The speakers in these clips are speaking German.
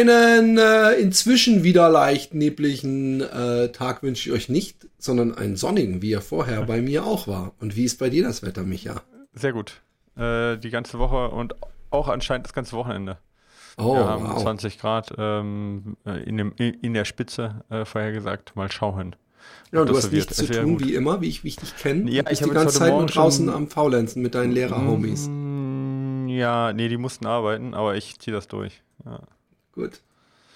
Einen äh, inzwischen wieder leicht nebligen äh, Tag wünsche ich euch nicht, sondern einen sonnigen, wie er vorher bei mir auch war. Und wie ist bei dir das Wetter, Micha? Sehr gut. Äh, die ganze Woche und auch anscheinend das ganze Wochenende. Oh, Wir haben wow. 20 Grad ähm, äh, in, dem, in der Spitze äh, vorhergesagt. Mal schauen. Ja, du hast nichts zu tun, gut. wie immer, wie ich, wie ich dich kenne. Ja, ich die hab ganze Zeit nur draußen am Faulenzen mit deinen Lehrer-Homies. Mm, Ja, nee, die mussten arbeiten, aber ich ziehe das durch. Ja, Gut,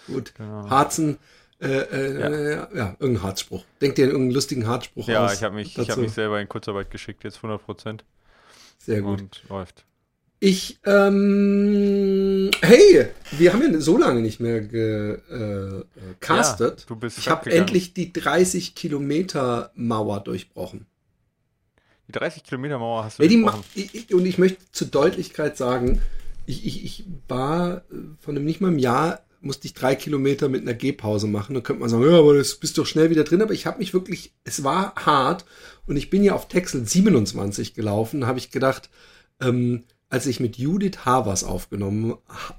gut. genau. Harzen, äh, äh, Ja. ja. ja, irgendein Harzspruch. Denk dir irgendeinen lustigen Harzspruch ja aus. ich habe mich, ich hab mich selber in Kurzarbeit geschickt, jetzt 100 Prozent. Sehr gut. Und läuft. Ich, ähm, hey, wir haben ja so lange nicht mehr gecastet. Äh. Ja, du bist ich habe endlich die 30 Kilometer Mauer durchbrochen. Die 30 Kilometer Mauer hast du Ja, die durchbrochen. ich- und ich möchte zur Deutlichkeit sagen, ich, ich, ich war äh, von einem nicht mal einem Jahr, musste ich drei Kilometer mit einer Gehpause machen. Da könnte man sagen, ja, aber das bist doch schnell wieder drin. Aber ich habe mich wirklich, es war hart. Und ich bin ja auf Texel 27 gelaufen, habe ich gedacht, ähm, als ich mit Judith Havers aufgenommen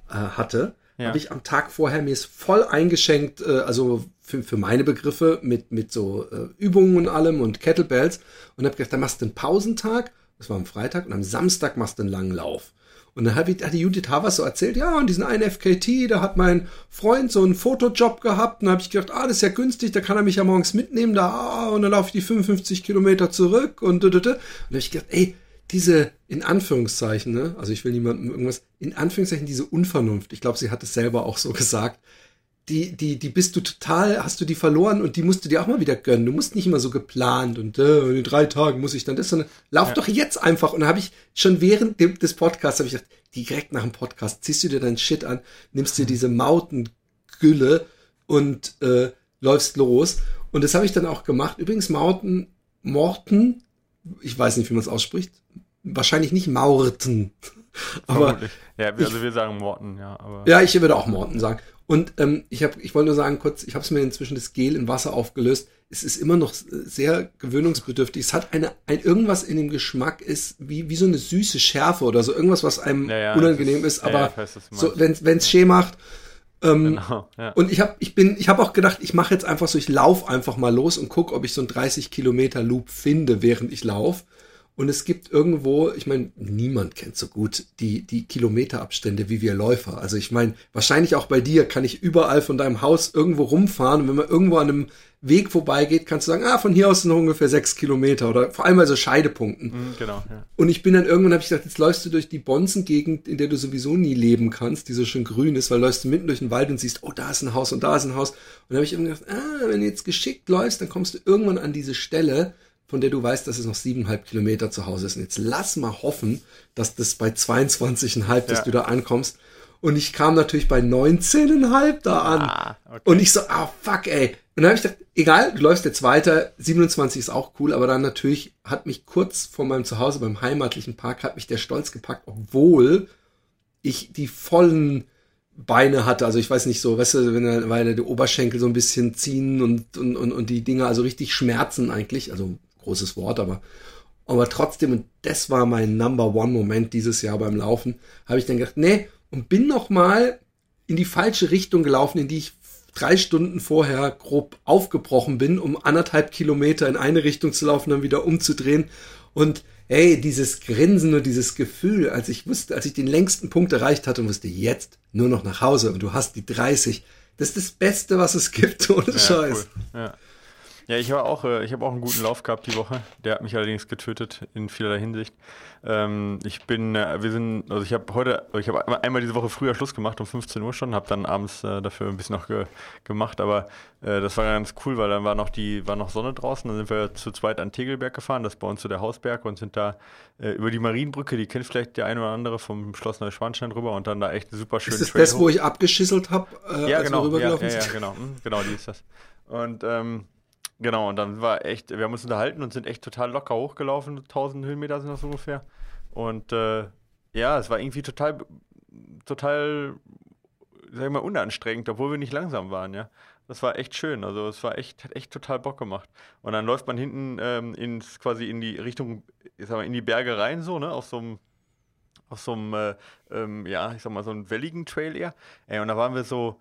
äh, hatte, Ja. habe ich am Tag vorher mir es voll eingeschenkt, äh, also für, für meine Begriffe mit, mit so äh, Übungen und allem und Kettlebells und habe gedacht, da machst du einen Pausentag, das war am Freitag und am Samstag machst du einen langen Lauf. Und dann ich, hat die Judith Havers so erzählt, ja, und diesen einen FKT, da hat mein Freund so einen Fotojob gehabt. Und dann habe ich gedacht, ah, das ist ja günstig, da kann er mich ja morgens mitnehmen, da, ah, und dann laufe ich die 55 Kilometer zurück und da, da, da. Und dann habe ich gedacht, ey, diese, in Anführungszeichen, ne, also ich will niemandem irgendwas, in Anführungszeichen diese Unvernunft, ich glaube, sie hat es selber auch so gesagt, die, die, die bist du total, hast du die verloren und die musst du dir auch mal wieder gönnen. Du musst nicht immer so geplant und äh, in drei Tagen muss ich dann das, sondern lauf Ja. doch jetzt einfach. Und dann habe ich schon während dem, des Podcasts, habe ich gedacht, direkt nach dem Podcast ziehst du dir deinen Shit an, nimmst dir diese Mautengülle und äh, läufst los. Und das habe ich dann auch gemacht. Übrigens, Mauten, Morten, ich weiß nicht, wie man es ausspricht, wahrscheinlich nicht Maurten. Aber. Ja, also wir sagen Morten, ja, aber. ja, ich würde auch Morten sagen. Und ähm, ich habe, ich wollte nur sagen kurz, ich habe es mir inzwischen das Gel in Wasser aufgelöst. Es ist immer noch sehr gewöhnungsbedürftig. Es hat eine, ein irgendwas in dem Geschmack ist wie wie so eine süße Schärfe oder so irgendwas, was einem Ja, ja, unangenehm ist. ja, ja, aber ich weiß, so wenn wenn's schee macht. Ähm, Genau, ja. Und ich habe, ich bin, ich habe auch gedacht, ich mache jetzt einfach so, ich lauf einfach mal los und guck, ob ich so einen 30 Kilometer Loop finde, während ich lauf. Und es gibt irgendwo, ich meine, niemand kennt so gut die, die Kilometerabstände wie wir Läufer. Also ich meine, wahrscheinlich auch bei dir kann ich überall von deinem Haus irgendwo rumfahren und wenn man irgendwo an einem Weg vorbeigeht, kannst du sagen, ah, von hier aus sind noch ungefähr sechs Kilometer oder vor allem bei so Scheidepunkten. Mhm, genau, ja. Und ich bin dann irgendwann, habe ich gedacht, jetzt läufst du durch die Bonzengegend, in der du sowieso nie leben kannst, die so schön grün ist, weil läufst du mitten durch den Wald und siehst, oh, da ist ein Haus und da ist ein Haus. Und dann habe ich irgendwann gedacht, ah, wenn du jetzt geschickt läufst, dann kommst du irgendwann an diese Stelle, von der du weißt, dass es noch siebeneinhalb Kilometer zu Hause ist. Und jetzt lass mal hoffen, dass das bei 22,5, dass Ja. du da ankommst. Und ich kam natürlich bei 19,5 da an. Ah, okay. Und ich so, ah, fuck, ey. Und dann habe ich gedacht, egal, du läufst jetzt weiter, 27 ist auch cool, aber dann natürlich hat mich kurz vor meinem Zuhause beim heimatlichen Park, hat mich der Stolz gepackt, obwohl ich die vollen Beine hatte. Also ich weiß nicht so, weißt du, wenn weil die Oberschenkel so ein bisschen ziehen und, und, und, und die Dinger also richtig schmerzen eigentlich. Also großes Wort, aber aber trotzdem, und das war mein Number One Moment dieses Jahr beim Laufen, habe ich dann gedacht, nee, und bin noch mal in die falsche Richtung gelaufen, in die ich drei Stunden vorher grob aufgebrochen bin, um anderthalb Kilometer in eine Richtung zu laufen, dann wieder umzudrehen. Und hey, dieses Grinsen und dieses Gefühl, als ich wusste, als ich den längsten Punkt erreicht hatte und wusste, jetzt nur noch nach Hause und du hast die 30, das ist das Beste, was es gibt, ohne ja, Scheiß. Cool. Ja. Ja, ich habe auch, äh, ich habe auch einen guten Lauf gehabt die Woche. Der hat mich allerdings getötet in vielerlei Hinsicht. Ähm, ich bin, äh, wir sind, also ich habe heute, ich habe einmal diese Woche früher Schluss gemacht um 15 Uhr schon, habe dann abends äh, dafür ein bisschen noch ge gemacht, aber das war ganz cool, weil dann war noch die, war noch Sonne draußen. Dann sind wir zu zweit an Tegelberg gefahren, das ist bei uns so der Hausberg und sind da über die Marienbrücke, die kennt vielleicht der eine oder andere vom Schloss Neuschwanstein rüber und dann da echt super schön. Ist das Trail das, wo ich abgeschisselt habe? Äh, ja, genau, ja, ja, ja, genau, hm, genau, die ist das. Und ähm, Genau, und dann war echt, wir haben uns unterhalten und sind echt total locker hochgelaufen, 1000 Höhenmeter sind das ungefähr. Und äh, ja, es war irgendwie total, total, sag ich mal, unanstrengend, obwohl wir nicht langsam waren, ja. Das war echt schön, also es war echt, hat echt total Bock gemacht. Und dann läuft man hinten ähm, ins, quasi in die Richtung, ich sag mal, in die Berge rein, so, ne, auf so einem auf so einem, äh, ähm, ja, ich sag mal, so einem welligen Trail eher. Ey, und da waren wir so,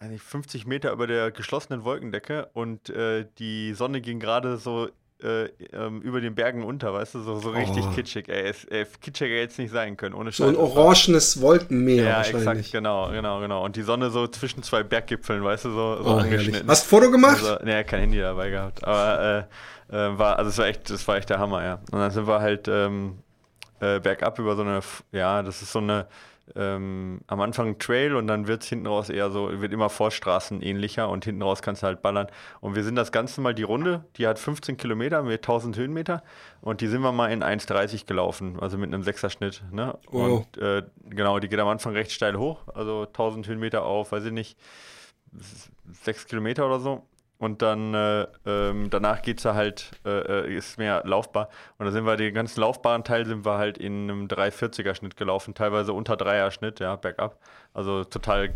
50 Meter über der geschlossenen Wolkendecke und äh, die Sonne ging gerade so äh, ähm, über den Bergen unter, weißt du, so, so richtig oh. kitschig. Ey, es, ey, kitschiger hätte es nicht sein können, ohne So ein orangenes Wolkenmeer ja, wahrscheinlich. Ja, exakt, genau, genau, genau. Und die Sonne so zwischen zwei Berggipfeln, weißt du, so, so oh, angeschnitten. Hast du Foto gemacht? Also, ne, kein Handy dabei gehabt. Aber äh, äh, war, also es war echt, das war echt der Hammer, ja. Und dann sind wir halt ähm, äh, bergab über so eine, ja, das ist so eine ähm, am Anfang Trail und dann wird es hinten raus eher so, wird immer Vorstraßen ähnlicher und hinten raus kannst du halt ballern. Und wir sind das Ganze mal die Runde, die hat 15 Kilometer mit 1000 Höhenmeter und die sind wir mal in 1,30 gelaufen, also mit einem Sechserschnitt. Ne? Oh. Und äh, genau, die geht am Anfang recht steil hoch, also 1000 Höhenmeter auf, weiß ich nicht, 6 Kilometer oder so. Und dann äh, ähm, danach geht es halt, äh, äh, ist mehr laufbar. Und da sind wir den ganzen laufbaren Teil sind wir halt in einem 340er Schnitt gelaufen, teilweise unter 3er Schnitt, ja, bergab. Also total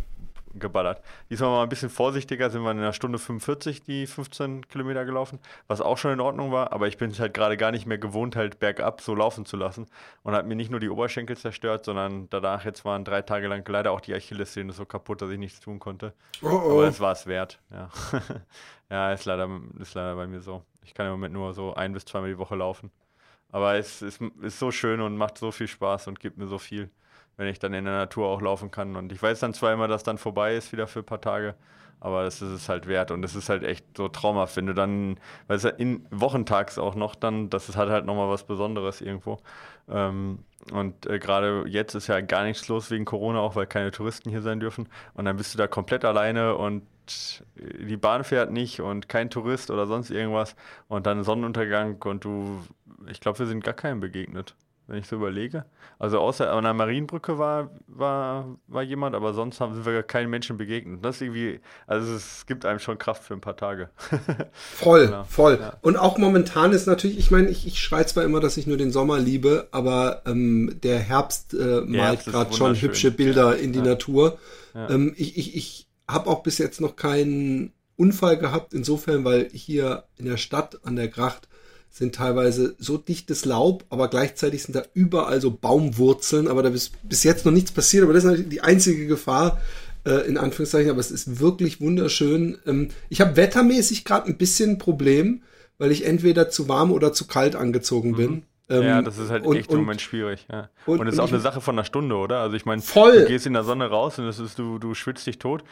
geballert. Diesmal mal ein bisschen vorsichtiger, sind wir in einer Stunde 45 die 15 Kilometer gelaufen, was auch schon in Ordnung war, aber ich bin es halt gerade gar nicht mehr gewohnt, halt bergab so laufen zu lassen und hat mir nicht nur die Oberschenkel zerstört, sondern danach jetzt waren drei Tage lang leider auch die Achillessehne so kaputt, dass ich nichts tun konnte. Oh, oh. Aber es war es wert, ja. ja, ist leider, ist leider bei mir so. Ich kann im Moment nur so ein bis zweimal die Woche laufen. Aber es ist, ist so schön und macht so viel Spaß und gibt mir so viel wenn ich dann in der Natur auch laufen kann. Und ich weiß dann zwar immer, dass dann vorbei ist, wieder für ein paar Tage, aber das ist es halt wert. Und es ist halt echt so traumhaft, wenn du dann, weil es in Wochentags auch noch dann, das ist halt halt nochmal was Besonderes irgendwo. Ähm, und äh, gerade jetzt ist ja gar nichts los wegen Corona, auch weil keine Touristen hier sein dürfen. Und dann bist du da komplett alleine und die Bahn fährt nicht und kein Tourist oder sonst irgendwas. Und dann Sonnenuntergang und du, ich glaube, wir sind gar keinem begegnet wenn ich so überlege. Also außer an der Marienbrücke war, war, war jemand, aber sonst haben sind wir keinen Menschen begegnet. Das ist irgendwie, also es gibt einem schon Kraft für ein paar Tage. voll, genau. voll. Ja. Und auch momentan ist natürlich, ich meine, ich, ich schreie zwar immer, dass ich nur den Sommer liebe, aber ähm, der Herbst äh, malt gerade schon hübsche Bilder ja. in die ja. Natur. Ähm, ich ich, ich habe auch bis jetzt noch keinen Unfall gehabt, insofern, weil hier in der Stadt an der Gracht sind teilweise so dichtes Laub, aber gleichzeitig sind da überall so Baumwurzeln, aber da ist bis jetzt noch nichts passiert, aber das ist natürlich die einzige Gefahr, äh, in Anführungszeichen, aber es ist wirklich wunderschön. Ähm, ich habe wettermäßig gerade ein bisschen ein Problem, weil ich entweder zu warm oder zu kalt angezogen bin. Mhm. Ähm, ja, das ist halt und, echt im Moment schwierig. Ja. Und, und es ist auch eine Sache von einer Stunde, oder? Also ich meine, du gehst in der Sonne raus und das ist, du, du schwitzt dich tot.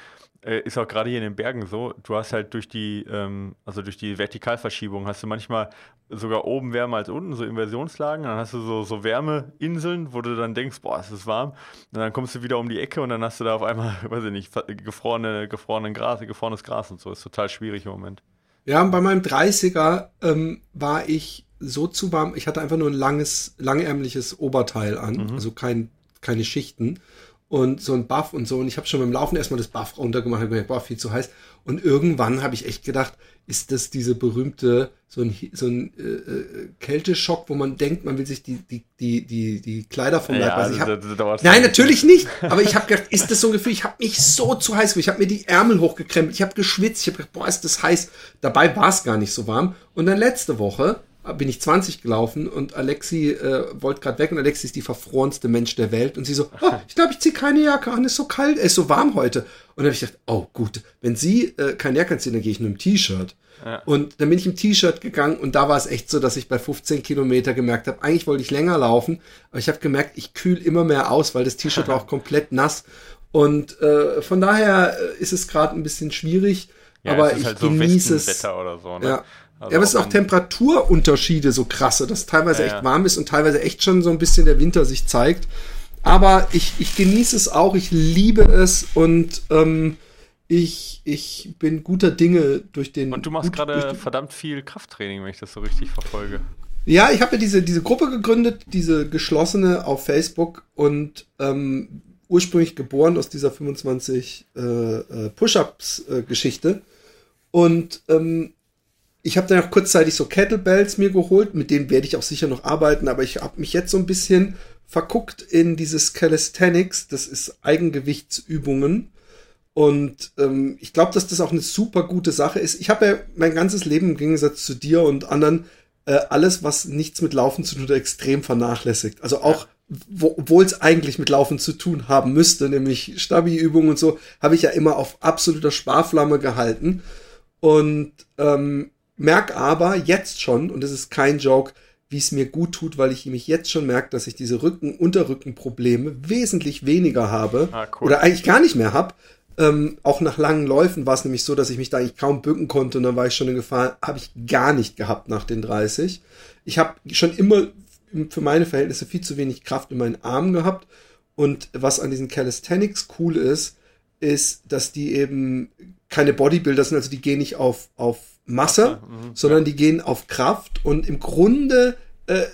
Äh, ist auch gerade hier in den Bergen so. Du hast halt durch die, ähm, also durch die Vertikalverschiebung hast du manchmal sogar oben wärmer als unten, so Inversionslagen. Dann hast du so, so Wärmeinseln, wo du dann denkst, boah, es ist warm. Und dann kommst du wieder um die Ecke und dann hast du da auf einmal, weiß ich nicht, gefrorene, gefrorenen Gras, gefrorenes Gras und so. Ist total schwierig im Moment. Ja, bei meinem 30er ähm, war ich so zu warm. Ich hatte einfach nur ein langes, langärmliches Oberteil an, mhm. also kein, keine Schichten und so ein Buff und so. Und ich habe schon beim Laufen erstmal das Buff runtergemacht, habe gemerkt, boah, viel zu heiß. Und irgendwann habe ich echt gedacht, ist das diese berühmte, so ein, so ein äh, äh, Kälteschock, wo man denkt, man will sich die, die, die, die, die Kleider vom Leib ja, also hab, Nein, natürlich nicht. Aber ich habe gedacht, ist das so ein Gefühl, ich habe mich so zu heiß gefühlt. Ich habe mir die Ärmel hochgekrempelt, ich habe geschwitzt, ich habe gedacht, boah, ist das heiß. Dabei war es gar nicht so warm. Und dann letzte Woche bin ich 20 gelaufen und Alexi äh, wollte gerade weg und Alexi ist die verfrorenste Mensch der Welt und sie so, oh, ich glaube, ich ziehe keine Jacke an, ist so kalt, es ist so warm heute. Und dann habe ich gedacht, oh gut, wenn sie äh, keine Jacke anziehen, dann gehe ich nur im T-Shirt. Ja. Und dann bin ich im T-Shirt gegangen und da war es echt so, dass ich bei 15 Kilometer gemerkt habe, eigentlich wollte ich länger laufen, aber ich habe gemerkt, ich kühl immer mehr aus, weil das T-Shirt war auch komplett nass. Und äh, von daher äh, ist es gerade ein bisschen schwierig. Ja, aber ich halt so genieße es. Oder so, ne? Ja. Also ja, aber es sind auch Temperaturunterschiede so krasse, dass teilweise ja, echt warm ist und teilweise echt schon so ein bisschen der Winter sich zeigt. Aber ich, ich genieße es auch, ich liebe es und ähm, ich, ich bin guter Dinge durch den. Und du machst gerade verdammt viel Krafttraining, wenn ich das so richtig verfolge. Ja, ich habe ja diese, diese Gruppe gegründet, diese geschlossene auf Facebook und ähm, ursprünglich geboren aus dieser 25 äh, äh, Push-Ups-Geschichte. Äh, und ähm, ich habe dann auch kurzzeitig so Kettlebells mir geholt, mit denen werde ich auch sicher noch arbeiten, aber ich habe mich jetzt so ein bisschen verguckt in dieses Calisthenics, das ist Eigengewichtsübungen. Und ähm, ich glaube, dass das auch eine super gute Sache ist. Ich habe ja mein ganzes Leben im Gegensatz zu dir und anderen äh, alles, was nichts mit Laufen zu tun hat, extrem vernachlässigt. Also auch, obwohl es eigentlich mit Laufen zu tun haben müsste, nämlich Stabi-Übungen und so, habe ich ja immer auf absoluter Sparflamme gehalten. Und ähm, merk aber jetzt schon, und das ist kein Joke, wie es mir gut tut, weil ich mich jetzt schon merke, dass ich diese Rücken-Unterrücken-Probleme wesentlich weniger habe ah, cool. oder eigentlich gar nicht mehr habe. Ähm, auch nach langen Läufen war es nämlich so, dass ich mich da eigentlich kaum bücken konnte und dann war ich schon in Gefahr. Habe ich gar nicht gehabt nach den 30. Ich habe schon immer für meine Verhältnisse viel zu wenig Kraft in meinen Armen gehabt. Und was an diesen Calisthenics cool ist, ist, dass die eben keine Bodybuilder sind, also die gehen nicht auf, auf Masse, mhm, sondern ja. die gehen auf Kraft und im Grunde äh,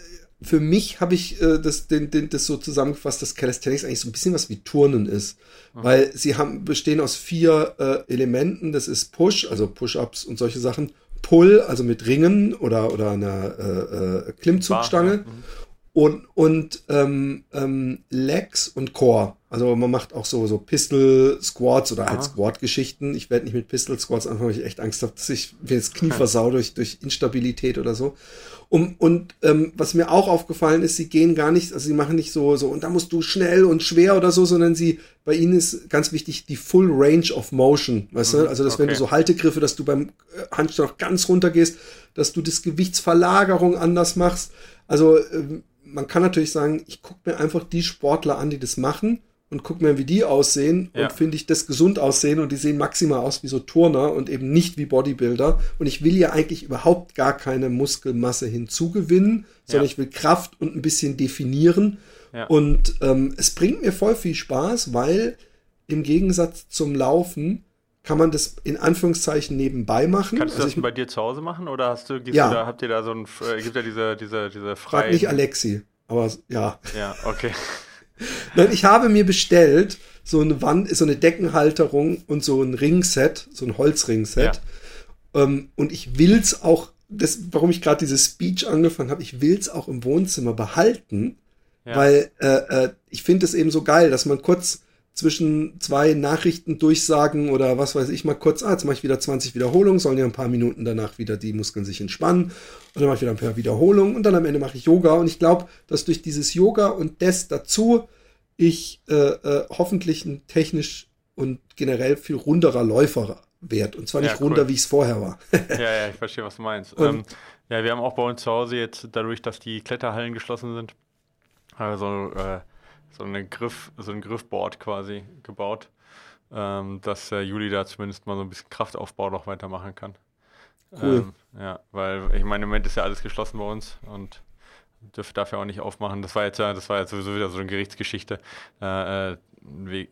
für mich habe ich äh, das, den, den, das so zusammengefasst, dass Calisthenics eigentlich so ein bisschen was wie Turnen ist. Mhm. Weil sie haben, bestehen aus vier äh, Elementen. Das ist Push, also Push-Ups und solche Sachen. Pull, also mit Ringen oder, oder einer äh, äh, Klimmzugstange. Mhm. Und, und ähm, ähm, Legs und Core. Also man macht auch so, so Pistol Squats oder halt Squat-Geschichten. Ich werde nicht mit Pistol Squats anfangen, weil ich echt Angst habe, dass ich mir das Knie versau durch, durch Instabilität oder so. Um, und ähm, was mir auch aufgefallen ist, sie gehen gar nicht, also sie machen nicht so, so, und da musst du schnell und schwer oder so, sondern sie, bei ihnen ist ganz wichtig die Full Range of Motion, weißt mhm, du? Also, dass okay. wenn du so Haltegriffe, dass du beim äh, Handstand auch ganz runter gehst, dass du das Gewichtsverlagerung anders machst. Also, äh, man kann natürlich sagen, ich gucke mir einfach die Sportler an, die das machen und guck mir, wie die aussehen ja. und finde ich das gesund aussehen und die sehen maximal aus wie so Turner und eben nicht wie Bodybuilder und ich will ja eigentlich überhaupt gar keine Muskelmasse hinzugewinnen, sondern ja. ich will Kraft und ein bisschen definieren ja. und ähm, es bringt mir voll viel Spaß, weil im Gegensatz zum Laufen kann man das in Anführungszeichen nebenbei machen. Kannst du also das ich, bei dir zu Hause machen oder hast du, ja. Da, habt ihr da so ein, äh, gibt ja diese, diese, diese frei. Frag nicht Alexi, aber ja. Ja, okay. Nein, ich habe mir bestellt so eine Wand, so eine Deckenhalterung und so ein Ringset, so ein Holzringset. Ja. Ähm, und ich will's auch, das, warum ich gerade dieses Speech angefangen habe, ich will's auch im Wohnzimmer behalten, ja. weil äh, äh, ich finde es eben so geil, dass man kurz zwischen zwei Nachrichten durchsagen oder was weiß ich mal kurz, ah, jetzt mache ich wieder 20 Wiederholungen, sollen ja ein paar Minuten danach wieder die Muskeln sich entspannen und dann mache ich wieder ein paar Wiederholungen und dann am Ende mache ich Yoga und ich glaube, dass durch dieses Yoga und das dazu ich äh, äh, hoffentlich ein technisch und generell viel runderer Läufer werde und zwar nicht ja, cool. runder, wie es vorher war. ja, ja, ich verstehe, was du meinst. Ähm, ja, wir haben auch bei uns zu Hause jetzt, dadurch, dass die Kletterhallen geschlossen sind, also äh, so, eine Griff, so ein Griffboard quasi gebaut, ähm, dass äh, Juli da zumindest mal so ein bisschen Kraftaufbau noch weitermachen kann. Cool. Ähm, ja, weil ich meine, im Moment ist ja alles geschlossen bei uns und dürfte dafür auch nicht aufmachen. Das war jetzt ja, das war jetzt sowieso wieder so eine Gerichtsgeschichte. Äh, äh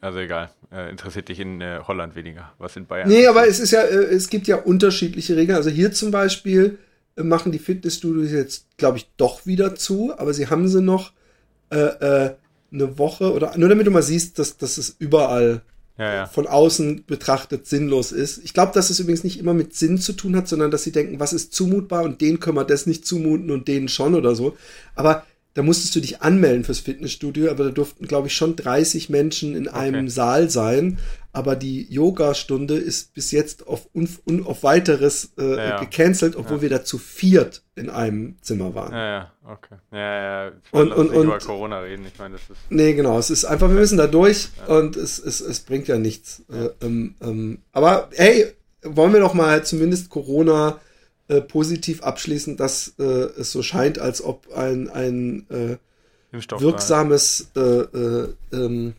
also egal, äh, interessiert dich in äh, Holland weniger, was in Bayern. Nee, aber es ist ja, äh, es gibt ja unterschiedliche Regeln. Also hier zum Beispiel äh, machen die Fitnessstudios jetzt, glaube ich, doch wieder zu, aber sie haben sie noch eine Woche oder nur damit du mal siehst, dass, dass es überall ja, ja. von außen betrachtet sinnlos ist. Ich glaube, dass es übrigens nicht immer mit Sinn zu tun hat, sondern dass sie denken, was ist zumutbar und denen können wir das nicht zumuten und denen schon oder so. Aber da musstest du dich anmelden fürs Fitnessstudio, aber da durften, glaube ich, schon 30 Menschen in einem okay. Saal sein. Aber die Yoga-Stunde ist bis jetzt auf, auf weiteres äh, ja, ja. gecancelt, obwohl ja. wir da zu viert in einem Zimmer waren. Ja, ja, okay. Ja, ja. Ich und, und, und, über Corona reden. Ich meine, das ist. Nee, genau. Es ist einfach, wir müssen da durch und es, es, es bringt ja nichts. Äh, ähm, ähm, aber hey, wollen wir doch mal zumindest Corona äh, positiv abschließen, dass äh, es so scheint, als ob ein, ein äh, wirksames äh, äh, ähm,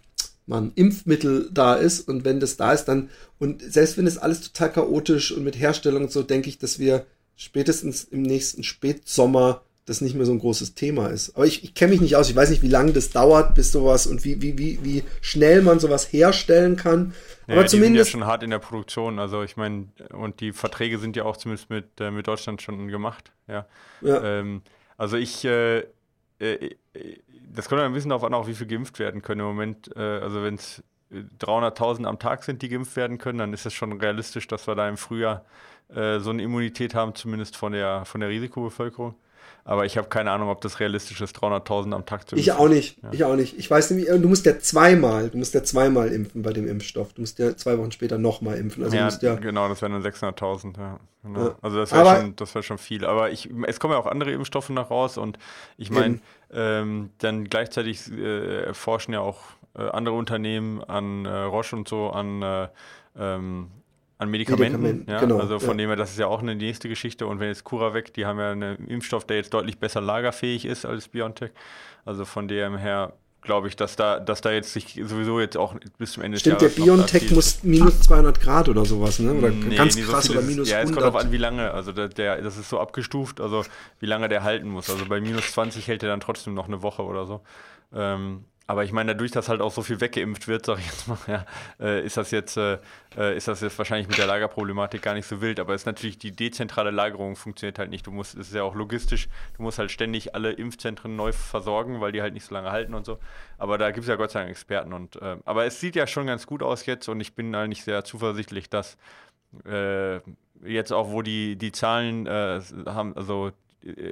mal ein Impfmittel da ist und wenn das da ist, dann, und selbst wenn es alles total chaotisch und mit Herstellung und so, denke ich, dass wir spätestens im nächsten Spätsommer das nicht mehr so ein großes Thema ist. Aber ich, ich kenne mich nicht aus, ich weiß nicht, wie lange das dauert, bis sowas und wie, wie, wie, wie schnell man sowas herstellen kann. Ja, Aber zumindest. Sind ja schon hart in der Produktion, also ich meine, und die Verträge sind ja auch zumindest mit, äh, mit Deutschland schon gemacht, ja. ja. Ähm, also ich, äh, äh, das kommt ja ein bisschen darauf an, auch wie viel geimpft werden können im Moment. Äh, also wenn es 300.000 am Tag sind, die geimpft werden können, dann ist es schon realistisch, dass wir da im Frühjahr äh, so eine Immunität haben, zumindest von der, von der Risikobevölkerung. Aber ich habe keine Ahnung, ob das realistisch ist, 300.000 am Tag zu impfen. Ich auch nicht. Ja. Ich auch nicht. Ich weiß nämlich, du musst ja zweimal, du musst ja zweimal impfen bei dem Impfstoff. Du musst ja zwei Wochen später nochmal impfen. Also ja, ja, genau, das wären dann 600.000. Ja, genau. Also das wäre schon, wär schon viel. Aber ich, es kommen ja auch andere Impfstoffe noch raus und ich meine, ähm, dann gleichzeitig äh, forschen ja auch äh, andere Unternehmen an äh, Roche und so an äh, ähm, an Medikamenten, Medikamenten ja? genau, also von ja. dem her, das ist ja auch eine nächste Geschichte. Und wenn jetzt CuraVac, die haben ja einen Impfstoff, der jetzt deutlich besser lagerfähig ist als BioNTech. Also von dem her glaube ich, dass da, dass da jetzt sich sowieso jetzt auch bis zum Ende Stimmt, des Jahres. Stimmt, der BioNTech muss minus 200 Grad oder sowas, ne? Oder nee, ganz krass so oder minus Ja, es kommt darauf an, wie lange. Also der, der, das ist so abgestuft, also wie lange der halten muss. Also bei minus 20 hält er dann trotzdem noch eine Woche oder so. Ähm, aber ich meine, dadurch, dass halt auch so viel weggeimpft wird, sag ich jetzt mal, ja, äh, ist das jetzt, äh, äh, ist das jetzt wahrscheinlich mit der Lagerproblematik gar nicht so wild. Aber es ist natürlich die dezentrale Lagerung funktioniert halt nicht. Du musst, es ist ja auch logistisch, du musst halt ständig alle Impfzentren neu versorgen, weil die halt nicht so lange halten und so. Aber da gibt es ja Gott sei Dank Experten und äh, aber es sieht ja schon ganz gut aus jetzt und ich bin eigentlich sehr zuversichtlich, dass äh, jetzt auch, wo die, die Zahlen äh, haben, also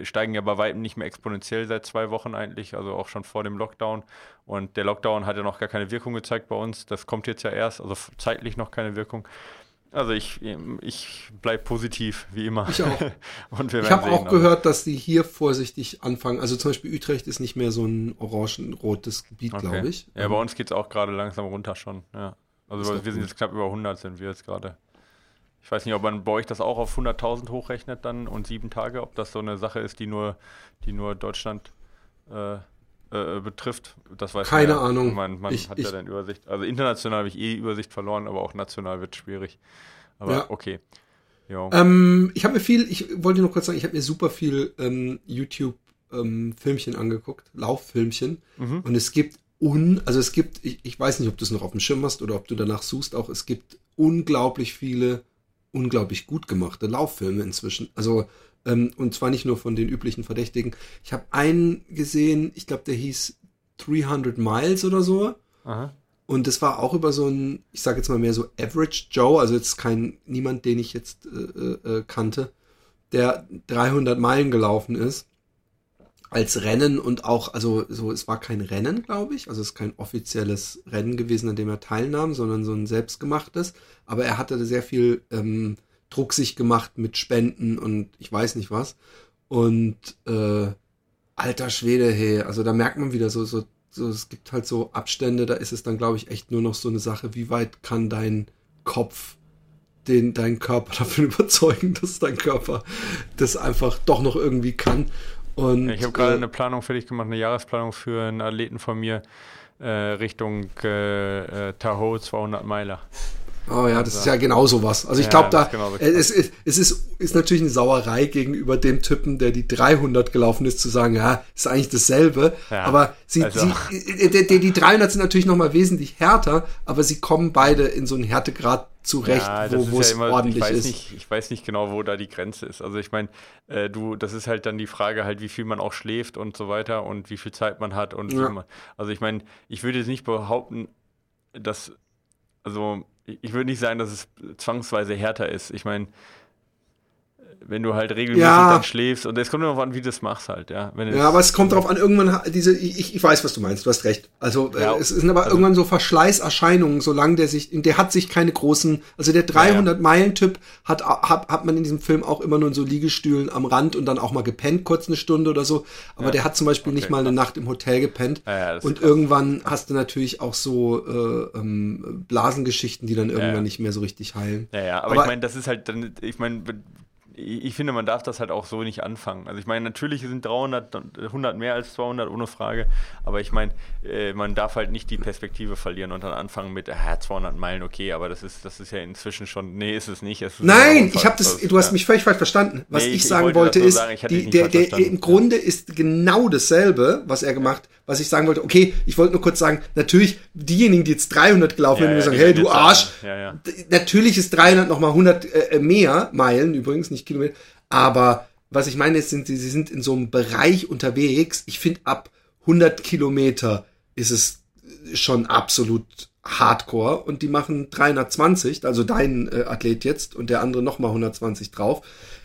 steigen ja bei weitem nicht mehr exponentiell seit zwei Wochen eigentlich, also auch schon vor dem Lockdown. Und der Lockdown hat ja noch gar keine Wirkung gezeigt bei uns. Das kommt jetzt ja erst, also zeitlich noch keine Wirkung. Also ich, ich bleibe positiv, wie immer. Ich auch. ich habe auch gehört, dass die hier vorsichtig anfangen. Also zum Beispiel Utrecht ist nicht mehr so ein orangenrotes Gebiet, okay. glaube ich. Ja, bei uns geht es auch gerade langsam runter schon. Ja. Also wir sind jetzt knapp über 100 sind wir jetzt gerade. Ich weiß nicht, ob man bei euch das auch auf 100.000 hochrechnet dann und sieben Tage, ob das so eine Sache ist, die nur, die nur Deutschland äh, äh, betrifft. Das weiß Keine man ja. Ahnung. Man, man ich, hat ich, ja dann Übersicht. Also international habe ich eh Übersicht verloren, aber auch national wird es schwierig. Aber ja. okay. Ähm, ich habe mir viel, ich wollte nur kurz sagen, ich habe mir super viel ähm, YouTube-Filmchen ähm, angeguckt, Lauffilmchen. Mhm. Und es gibt un, also es gibt, ich, ich weiß nicht, ob du es noch auf dem Schirm hast oder ob du danach suchst, auch es gibt unglaublich viele unglaublich gut gemachte Lauffilme inzwischen. Also, ähm, und zwar nicht nur von den üblichen Verdächtigen. Ich habe einen gesehen, ich glaube, der hieß 300 Miles oder so. Aha. Und das war auch über so ein, ich sage jetzt mal mehr so Average Joe, also jetzt kein, niemand, den ich jetzt äh, äh, äh kannte, der 300 Meilen gelaufen ist als Rennen und auch, also so, es war kein Rennen, glaube ich, also es ist kein offizielles Rennen gewesen, an dem er teilnahm, sondern so ein selbstgemachtes. Aber er hatte sehr viel ähm, Druck sich gemacht mit Spenden und ich weiß nicht was. Und äh, alter Schwede, hey, also da merkt man wieder so, so, so, es gibt halt so Abstände, da ist es dann, glaube ich, echt nur noch so eine Sache, wie weit kann dein Kopf den deinen Körper dafür überzeugen, dass dein Körper das einfach doch noch irgendwie kann. Und, ich habe gerade äh, eine Planung fertig gemacht, eine Jahresplanung für einen Athleten von mir äh, Richtung äh, äh Tahoe 200 Meiler. Oh ja, das also, ist ja genau sowas. Also ich ja, glaube da, äh, es, es, es ist, ist natürlich eine Sauerei gegenüber dem Typen, der die 300 gelaufen ist, zu sagen, ja, ist eigentlich dasselbe. Ja, aber sie, also. sie die, die, die 300 sind natürlich nochmal wesentlich härter, aber sie kommen beide in so einen Härtegrad zurecht, ja, wo, wo es ja immer, ordentlich ich weiß ist. Nicht, ich weiß nicht genau, wo da die Grenze ist. Also ich meine, äh, du, das ist halt dann die Frage halt, wie viel man auch schläft und so weiter und wie viel Zeit man hat und man, also ich meine, ich würde jetzt nicht behaupten, dass also ich würde nicht sagen, dass es zwangsweise härter ist. Ich meine, wenn du halt regelmäßig ja. dann schläfst und es kommt darauf an, wie du das machst halt, ja. Ja, aber es kommt darauf an, irgendwann diese, ich, ich weiß, was du meinst, du hast recht. Also ja, äh, es sind aber also, irgendwann so Verschleißerscheinungen, solange der sich, der hat sich keine großen, also der 300 Meilen Typ hat, hat hat man in diesem Film auch immer nur in so Liegestühlen am Rand und dann auch mal gepennt, kurz eine Stunde oder so. Aber ja. der hat zum Beispiel okay, nicht mal eine Nacht im Hotel gepennt. und irgendwann hast du natürlich auch so äh, ähm, Blasengeschichten, die dann irgendwann nicht mehr so richtig heilen. Ja, ja, aber, aber ich meine, das ist halt dann, ich meine, ich finde, man darf das halt auch so nicht anfangen. Also ich meine, natürlich sind 300, 100 mehr als 200, ohne Frage. Aber ich meine, äh, man darf halt nicht die Perspektive verlieren und dann anfangen mit, äh, 200 Meilen, okay, aber das ist, das ist ja inzwischen schon, nee, ist es nicht. Es Nein, ich habe das, du hast mich völlig falsch verstanden. Was nee, ich, ich, sagen wollte, wollte ist, sagen, die, der, der, im Grunde ist genau dasselbe, was er gemacht, was ich sagen wollte. Okay, ich wollte nur kurz sagen, natürlich, diejenigen, die jetzt 300 gelaufen ja, sind, ja, sagen, hey, du Arsch, ja, natürlich ist 300 nochmal 100 äh, mehr Meilen, übrigens, nicht Kilometer, aber was ich meine, ist, sind, sie sind in so einem Bereich unterwegs. Ich finde, ab 100 Kilometer ist es schon absolut Hardcore und die machen 320, also dein äh, Athlet jetzt und der andere nochmal 120 drauf.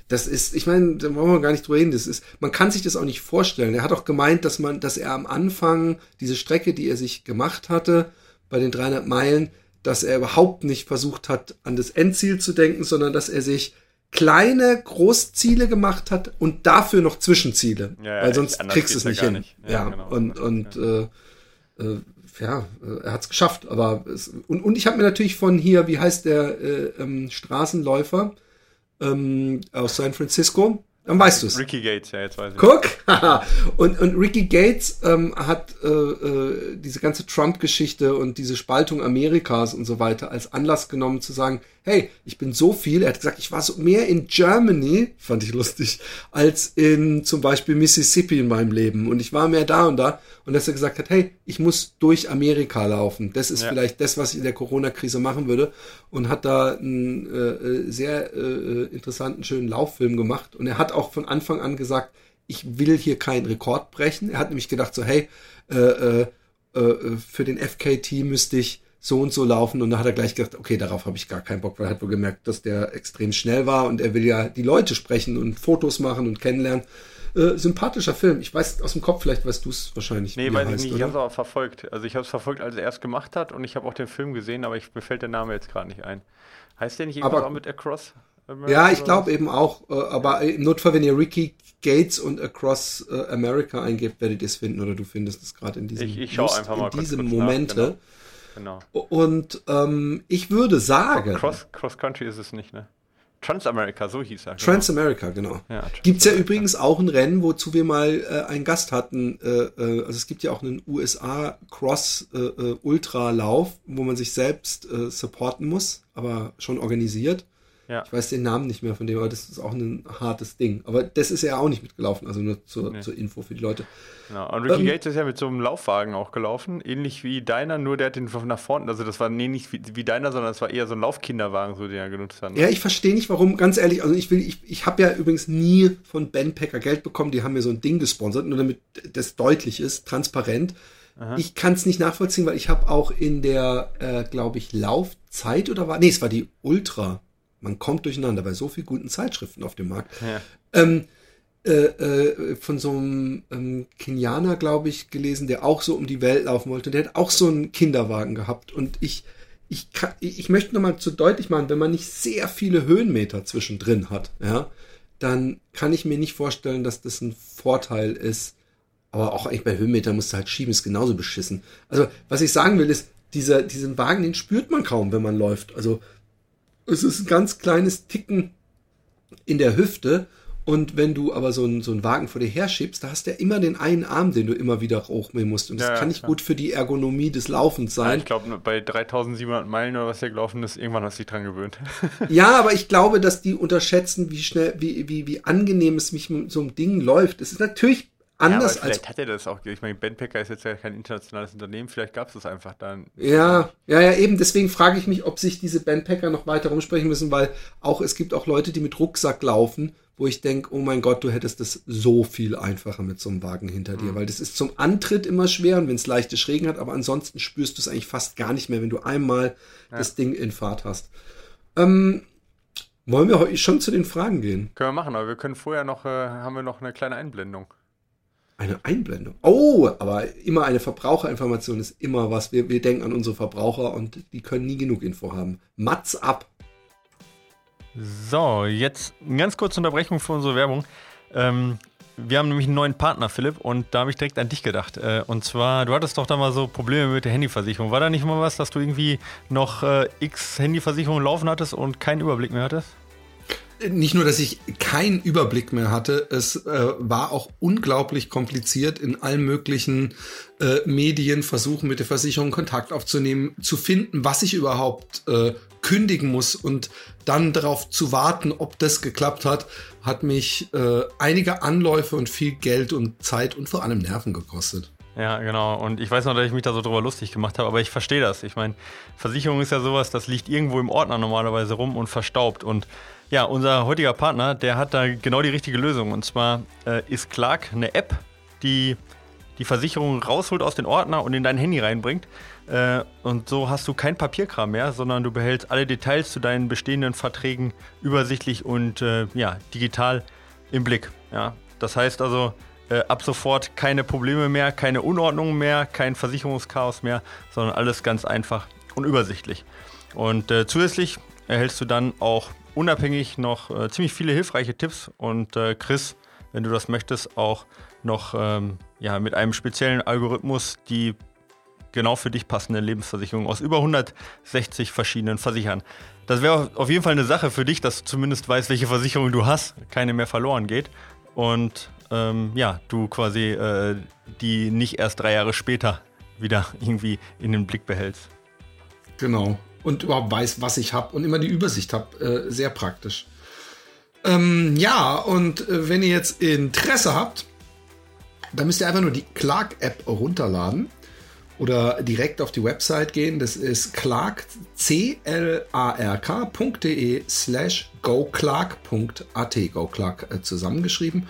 Das ist, ich meine, da wollen wir gar nicht drüber reden. Das ist, man kann sich das auch nicht vorstellen. Er hat auch gemeint, dass man, dass er am Anfang diese Strecke, die er sich gemacht hatte, bei den 300 Meilen, dass er überhaupt nicht versucht hat, an das Endziel zu denken, sondern dass er sich kleine Großziele gemacht hat und dafür noch Zwischenziele, ja, ja, weil sonst kriegst du es nicht hin. Nicht. Ja, ja, genau. und und ja. Äh, äh, ja, er hat es geschafft. Aber es, und und ich habe mir natürlich von hier, wie heißt der äh, ähm, Straßenläufer ähm, aus San Francisco, dann weißt du es. Ricky Gates, ja, jetzt weiß ich. Guck! und, und Ricky Gates ähm, hat äh, äh, diese ganze Trump-Geschichte und diese Spaltung Amerikas und so weiter als Anlass genommen zu sagen, hey, ich bin so viel, er hat gesagt, ich war so mehr in Germany, fand ich lustig, als in zum Beispiel Mississippi in meinem Leben. Und ich war mehr da und da. Und dass er gesagt hat, hey, ich muss durch Amerika laufen. Das ist ja. vielleicht das, was ich in der Corona-Krise machen würde. Und hat da einen äh, sehr äh, interessanten, schönen Lauffilm gemacht. Und er hat auch von Anfang an gesagt, ich will hier keinen Rekord brechen. Er hat nämlich gedacht so, hey, äh, äh, äh, für den FKT müsste ich so und so laufen und da hat er gleich gedacht, okay, darauf habe ich gar keinen Bock, weil er hat wohl gemerkt, dass der extrem schnell war und er will ja die Leute sprechen und Fotos machen und kennenlernen. Äh, sympathischer Film. Ich weiß aus dem Kopf, vielleicht weißt du es wahrscheinlich. Nee, weiß heißt, ich nicht. Oder? Ich habe es aber verfolgt. Also ich habe es verfolgt, als er erst gemacht hat und ich habe auch den Film gesehen, aber ich, mir fällt der Name jetzt gerade nicht ein. Heißt der nicht irgendwas aber, auch mit Across? America ja, ich glaube eben auch. Äh, aber im Notfall, wenn ihr Ricky Gates und Across äh, America eingebt, werdet ihr es finden oder du findest es gerade in diesem, ich, ich Lust, in diesem Momente. Nach, genau. Genau. Und ähm, ich würde sagen. Cross, Cross Country ist es nicht, ne? Transamerica, so hieß er. Genau. Transamerica, genau. Ja, Trans Gibt's ja übrigens auch ein Rennen, wozu wir mal äh, einen Gast hatten. Äh, äh, also es gibt ja auch einen USA Cross äh, äh, Ultra Lauf, wo man sich selbst äh, supporten muss, aber schon organisiert. Ja. Ich weiß den Namen nicht mehr von dem, aber das ist auch ein hartes Ding. Aber das ist ja auch nicht mitgelaufen, also nur zur, nee. zur Info für die Leute. Genau. Und Ricky ähm, Gates ist ja mit so einem Laufwagen auch gelaufen, ähnlich wie deiner, nur der hat den nach vorne, also das war nee, nicht wie, wie deiner, sondern das war eher so ein Laufkinderwagen, so den er genutzt hat. Ja, ich verstehe nicht, warum, ganz ehrlich, also ich will, ich, ich habe ja übrigens nie von Ben Packer Geld bekommen, die haben mir so ein Ding gesponsert, nur damit das deutlich ist, transparent. Aha. Ich kann es nicht nachvollziehen, weil ich habe auch in der, äh, glaube ich, Laufzeit oder war, nee, es war die Ultra man kommt durcheinander bei so vielen guten Zeitschriften auf dem Markt. Ja. Ähm, äh, äh, von so einem ähm, Kenianer, glaube ich, gelesen, der auch so um die Welt laufen wollte. Der hat auch so einen Kinderwagen gehabt. Und ich, ich, kann, ich möchte nochmal zu deutlich machen, wenn man nicht sehr viele Höhenmeter zwischendrin hat, ja, dann kann ich mir nicht vorstellen, dass das ein Vorteil ist. Aber auch eigentlich bei Höhenmetern musst du halt schieben, ist genauso beschissen. Also, was ich sagen will, ist, dieser, diesen Wagen, den spürt man kaum, wenn man läuft. Also, es ist ein ganz kleines Ticken in der Hüfte. Und wenn du aber so einen, so einen Wagen vor dir herschiebst, da hast du ja immer den einen Arm, den du immer wieder hochnehmen musst. Und das ja, kann nicht klar. gut für die Ergonomie des Laufens sein. Ja, ich glaube, bei 3700 Meilen oder was der gelaufen ist, irgendwann hast du dich dran gewöhnt. ja, aber ich glaube, dass die unterschätzen, wie schnell, wie, wie, wie angenehm es mich mit so einem Ding läuft. Es ist natürlich anders ja, vielleicht als. hat er das auch. Ich meine, Bandpacker ist jetzt ja kein internationales Unternehmen, vielleicht gab es das einfach dann. Ja, ja, ja, eben. Deswegen frage ich mich, ob sich diese Bandpacker noch weiter rumsprechen müssen, weil auch es gibt auch Leute, die mit Rucksack laufen, wo ich denke, oh mein Gott, du hättest das so viel einfacher mit so einem Wagen hinter dir, mhm. weil das ist zum Antritt immer schwer und wenn es leichte Schrägen hat, aber ansonsten spürst du es eigentlich fast gar nicht mehr, wenn du einmal ja. das Ding in Fahrt hast. Ähm, wollen wir heute schon zu den Fragen gehen? Können wir machen, aber wir können vorher noch, äh, haben wir noch eine kleine Einblendung. Eine Einblendung. Oh, aber immer eine Verbraucherinformation ist immer was. Wir, wir denken an unsere Verbraucher und die können nie genug Info haben. Mats ab. So, jetzt eine ganz kurze Unterbrechung für unsere Werbung. Ähm, wir haben nämlich einen neuen Partner, Philipp, und da habe ich direkt an dich gedacht. Äh, und zwar, du hattest doch da mal so Probleme mit der Handyversicherung. War da nicht mal was, dass du irgendwie noch äh, x Handyversicherungen laufen hattest und keinen Überblick mehr hattest? Nicht nur, dass ich keinen Überblick mehr hatte, es äh, war auch unglaublich kompliziert in allen möglichen äh, Medien versuchen mit der Versicherung Kontakt aufzunehmen, zu finden, was ich überhaupt äh, kündigen muss und dann darauf zu warten, ob das geklappt hat, hat mich äh, einige Anläufe und viel Geld und Zeit und vor allem Nerven gekostet. Ja, genau. Und ich weiß noch, dass ich mich da so drüber lustig gemacht habe, aber ich verstehe das. Ich meine, Versicherung ist ja sowas, das liegt irgendwo im Ordner normalerweise rum und verstaubt. Und ja, unser heutiger Partner, der hat da genau die richtige Lösung. Und zwar äh, ist Clark eine App, die die Versicherung rausholt aus den Ordner und in dein Handy reinbringt. Äh, und so hast du kein Papierkram mehr, sondern du behältst alle Details zu deinen bestehenden Verträgen übersichtlich und äh, ja, digital im Blick. Ja. Das heißt also, äh, ab sofort keine Probleme mehr, keine Unordnungen mehr, kein Versicherungschaos mehr, sondern alles ganz einfach und übersichtlich. Und äh, zusätzlich erhältst du dann auch unabhängig noch äh, ziemlich viele hilfreiche Tipps und äh, Chris, wenn du das möchtest, auch noch ähm, ja, mit einem speziellen Algorithmus die genau für dich passende Lebensversicherung aus über 160 verschiedenen Versichern. Das wäre auf jeden Fall eine Sache für dich, dass du zumindest weißt, welche Versicherung du hast, keine mehr verloren geht. Und ähm, ja, du quasi äh, die nicht erst drei Jahre später wieder irgendwie in den Blick behältst. Genau. Und überhaupt weiß, was ich habe und immer die Übersicht habe. Äh, sehr praktisch. Ähm, ja, und äh, wenn ihr jetzt Interesse habt, dann müsst ihr einfach nur die Clark-App runterladen oder direkt auf die Website gehen. Das ist clark, c-l-a-r-k.de slash goclark.at, goclark äh, zusammengeschrieben.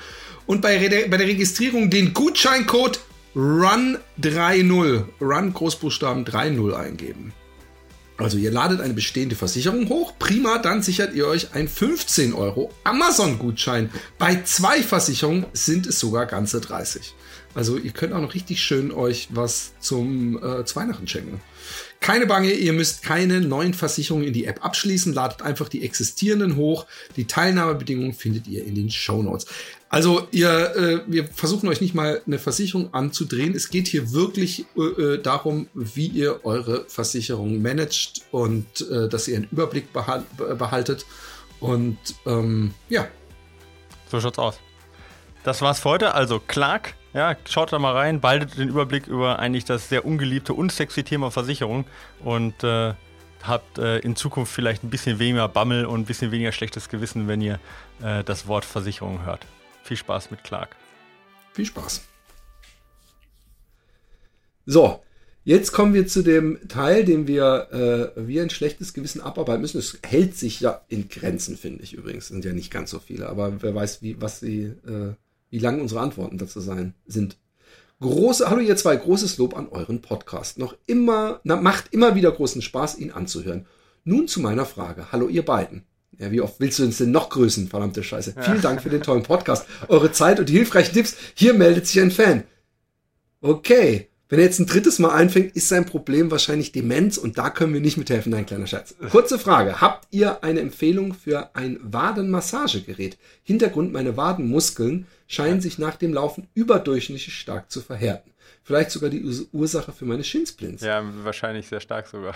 Und bei, bei der Registrierung den Gutscheincode RUN30, RUN Großbuchstaben 30 eingeben. Also ihr ladet eine bestehende Versicherung hoch, prima, dann sichert ihr euch ein 15 Euro Amazon-Gutschein. Bei zwei Versicherungen sind es sogar ganze 30. Also ihr könnt auch noch richtig schön euch was zum äh, Weihnachten schenken. Keine Bange, ihr müsst keine neuen Versicherungen in die App abschließen. Ladet einfach die existierenden hoch. Die Teilnahmebedingungen findet ihr in den Show Notes. Also ihr, äh, wir versuchen euch nicht mal eine Versicherung anzudrehen. Es geht hier wirklich äh, äh darum, wie ihr eure Versicherung managt und äh, dass ihr einen Überblick behal behaltet. Und ähm, ja. So schaut's aus. Das war's für heute. Also Clark ja, schaut da mal rein, behaltet den Überblick über eigentlich das sehr ungeliebte und sexy Thema Versicherung und äh, habt äh, in Zukunft vielleicht ein bisschen weniger Bammel und ein bisschen weniger schlechtes Gewissen, wenn ihr äh, das Wort Versicherung hört. Viel Spaß mit Clark. Viel Spaß. So, jetzt kommen wir zu dem Teil, den wir äh, wie ein schlechtes Gewissen abarbeiten müssen. Es hält sich ja in Grenzen, finde ich übrigens. Sind ja nicht ganz so viele, aber wer weiß, wie, was sie äh, wie lang unsere Antworten dazu sein sind. Große, hallo ihr zwei, großes Lob an euren Podcast. Noch immer, na, macht immer wieder großen Spaß, ihn anzuhören. Nun zu meiner Frage. Hallo ihr beiden. Ja, wie oft willst du uns denn noch grüßen? Verdammte Scheiße. Ja. Vielen Dank für den tollen Podcast, eure Zeit und die hilfreichen Tipps. Hier meldet sich ein Fan. Okay. Wenn er jetzt ein drittes Mal einfängt, ist sein Problem wahrscheinlich Demenz und da können wir nicht mithelfen. Nein, kleiner Scherz. Kurze Frage. Habt ihr eine Empfehlung für ein Wadenmassagegerät? Hintergrund, meine Wadenmuskeln scheinen sich nach dem Laufen überdurchschnittlich stark zu verhärten. Vielleicht sogar die Ursache für meine Shinsplints. Ja, wahrscheinlich sehr stark sogar.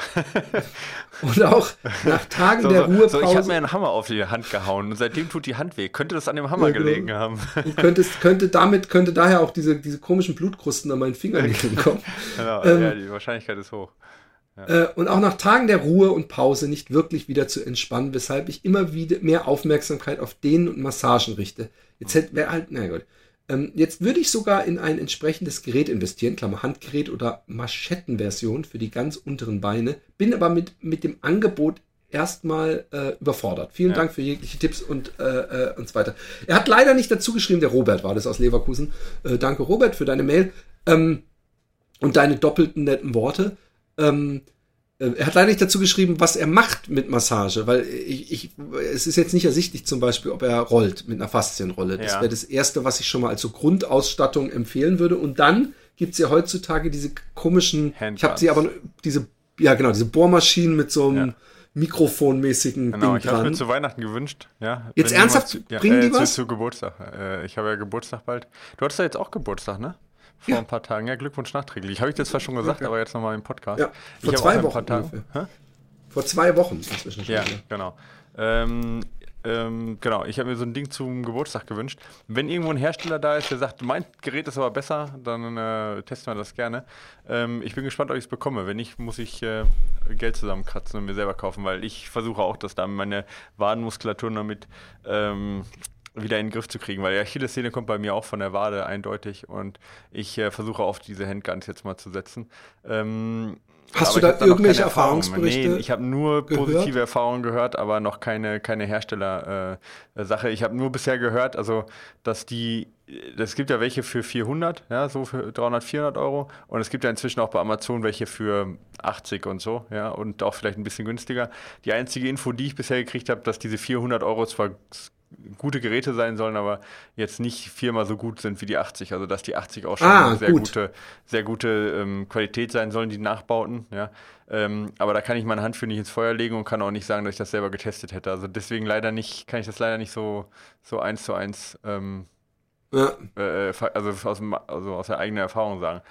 und auch nach Tagen so, der Ruhepause. So, ich habe mir einen Hammer auf die Hand gehauen und seitdem tut die Hand weh. Könnte das an dem Hammer ja, genau. gelegen haben? könnte, könnte damit, könnte daher auch diese, diese komischen Blutkrusten an meinen Fingernägeln kommen. genau, ähm, ja, die Wahrscheinlichkeit ist hoch. Ja. Äh, und auch nach Tagen der Ruhe und Pause nicht wirklich wieder zu entspannen, weshalb ich immer wieder mehr Aufmerksamkeit auf Dehnen und Massagen richte. Jetzt hätte wäre halt, na gut. Ähm, jetzt würde ich sogar in ein entsprechendes Gerät investieren, Klammer Handgerät oder Maschettenversion für die ganz unteren Beine, bin aber mit, mit dem Angebot erstmal äh, überfordert. Vielen ja. Dank für jegliche Tipps und, äh, äh, und so weiter. Er hat leider nicht dazu geschrieben, der Robert war das aus Leverkusen. Äh, danke Robert für deine Mail ähm, und deine doppelten netten Worte. Ähm, äh, er hat leider nicht dazu geschrieben, was er macht mit Massage, weil ich, ich, es ist jetzt nicht ersichtlich zum Beispiel, ob er rollt mit einer Faszienrolle. Das ja. wäre das Erste, was ich schon mal als so Grundausstattung empfehlen würde. Und dann gibt's ja heutzutage diese komischen, Handguns. ich habe sie aber, diese, ja genau, diese Bohrmaschinen mit so einem ja. Mikrofonmäßigen genau, Ding ich habe mir zu Weihnachten gewünscht. Ja, jetzt ernsthaft, zu, ja, bringen die äh, was? Zu, zu Geburtstag. Äh, ich habe ja Geburtstag bald. Du hattest ja jetzt auch Geburtstag, ne? Vor ja. ein paar Tagen. Ja, Glückwunsch nachträglich. Habe ich dir zwar schon gesagt, ja. aber jetzt nochmal im Podcast. Ja, vor ich zwei Wochen. Vor zwei Wochen Ja, genau. Ähm, ähm, genau, ich habe mir so ein Ding zum Geburtstag gewünscht. Wenn irgendwo ein Hersteller da ist, der sagt, mein Gerät ist aber besser, dann äh, testen wir das gerne. Ähm, ich bin gespannt, ob ich es bekomme. Wenn nicht, muss ich äh, Geld zusammenkratzen und mir selber kaufen, weil ich versuche auch, dass da meine Wadenmuskulatur damit ähm, wieder in den Griff zu kriegen, weil die Achillessehne kommt bei mir auch von der Wade eindeutig und ich äh, versuche auf diese Handguns jetzt mal zu setzen. Ähm, Hast du da irgendwelche Erfahrungsberichte? Nee, ich habe nur gehört? positive Erfahrungen gehört, aber noch keine, keine Hersteller-Sache. Äh, ich habe nur bisher gehört, also dass die, es gibt ja welche für 400, ja, so für 300, 400 Euro und es gibt ja inzwischen auch bei Amazon welche für 80 und so, ja, und auch vielleicht ein bisschen günstiger. Die einzige Info, die ich bisher gekriegt habe, dass diese 400 Euro zwar gute Geräte sein sollen, aber jetzt nicht viermal so gut sind wie die 80. Also dass die 80 auch schon ah, sehr gut. gute, sehr gute ähm, Qualität sein sollen, die Nachbauten. Ja. Ähm, aber da kann ich meine Hand für nicht ins Feuer legen und kann auch nicht sagen, dass ich das selber getestet hätte. Also deswegen leider nicht, kann ich das leider nicht so, so eins zu eins ähm, ja. äh, also, aus, also aus der eigenen Erfahrung sagen.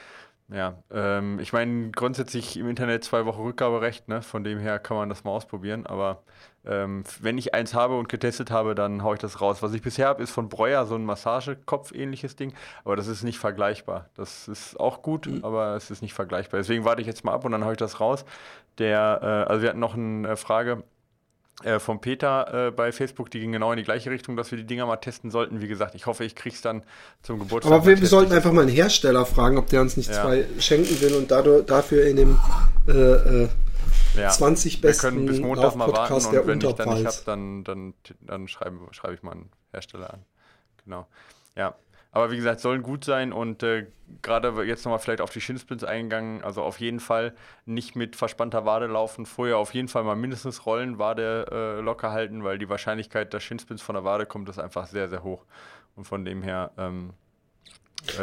Ja, ähm, ich meine, grundsätzlich im Internet zwei Wochen Rückgaberecht, ne? von dem her kann man das mal ausprobieren, aber ähm, wenn ich eins habe und getestet habe, dann haue ich das raus. Was ich bisher habe, ist von Breuer so ein Massagekopf-ähnliches Ding, aber das ist nicht vergleichbar. Das ist auch gut, mhm. aber es ist nicht vergleichbar. Deswegen warte ich jetzt mal ab und dann haue ich das raus. Der, äh, also wir hatten noch eine Frage äh, von Peter äh, bei Facebook, die ging genau in die gleiche Richtung, dass wir die Dinger mal testen sollten. Wie gesagt, ich hoffe, ich krieg's dann zum Geburtstag. Aber wir, wir sollten einfach mal einen Hersteller fragen, ob der uns nicht ja. zwei schenken will und dadurch, dafür in dem äh, äh ja. 20 besten Wir können bis Montag mal warten und wenn ich dann nicht habe, dann, dann, dann schreibe, schreibe ich mal einen Hersteller an. Genau. Ja. Aber wie gesagt, sollen gut sein und äh, gerade jetzt nochmal vielleicht auf die Shinsplints eingegangen, also auf jeden Fall nicht mit verspannter Wade laufen, vorher auf jeden Fall mal mindestens rollen, Wade äh, locker halten, weil die Wahrscheinlichkeit, dass Shinsplints von der Wade kommt, ist einfach sehr, sehr hoch. Und von dem her ähm, äh,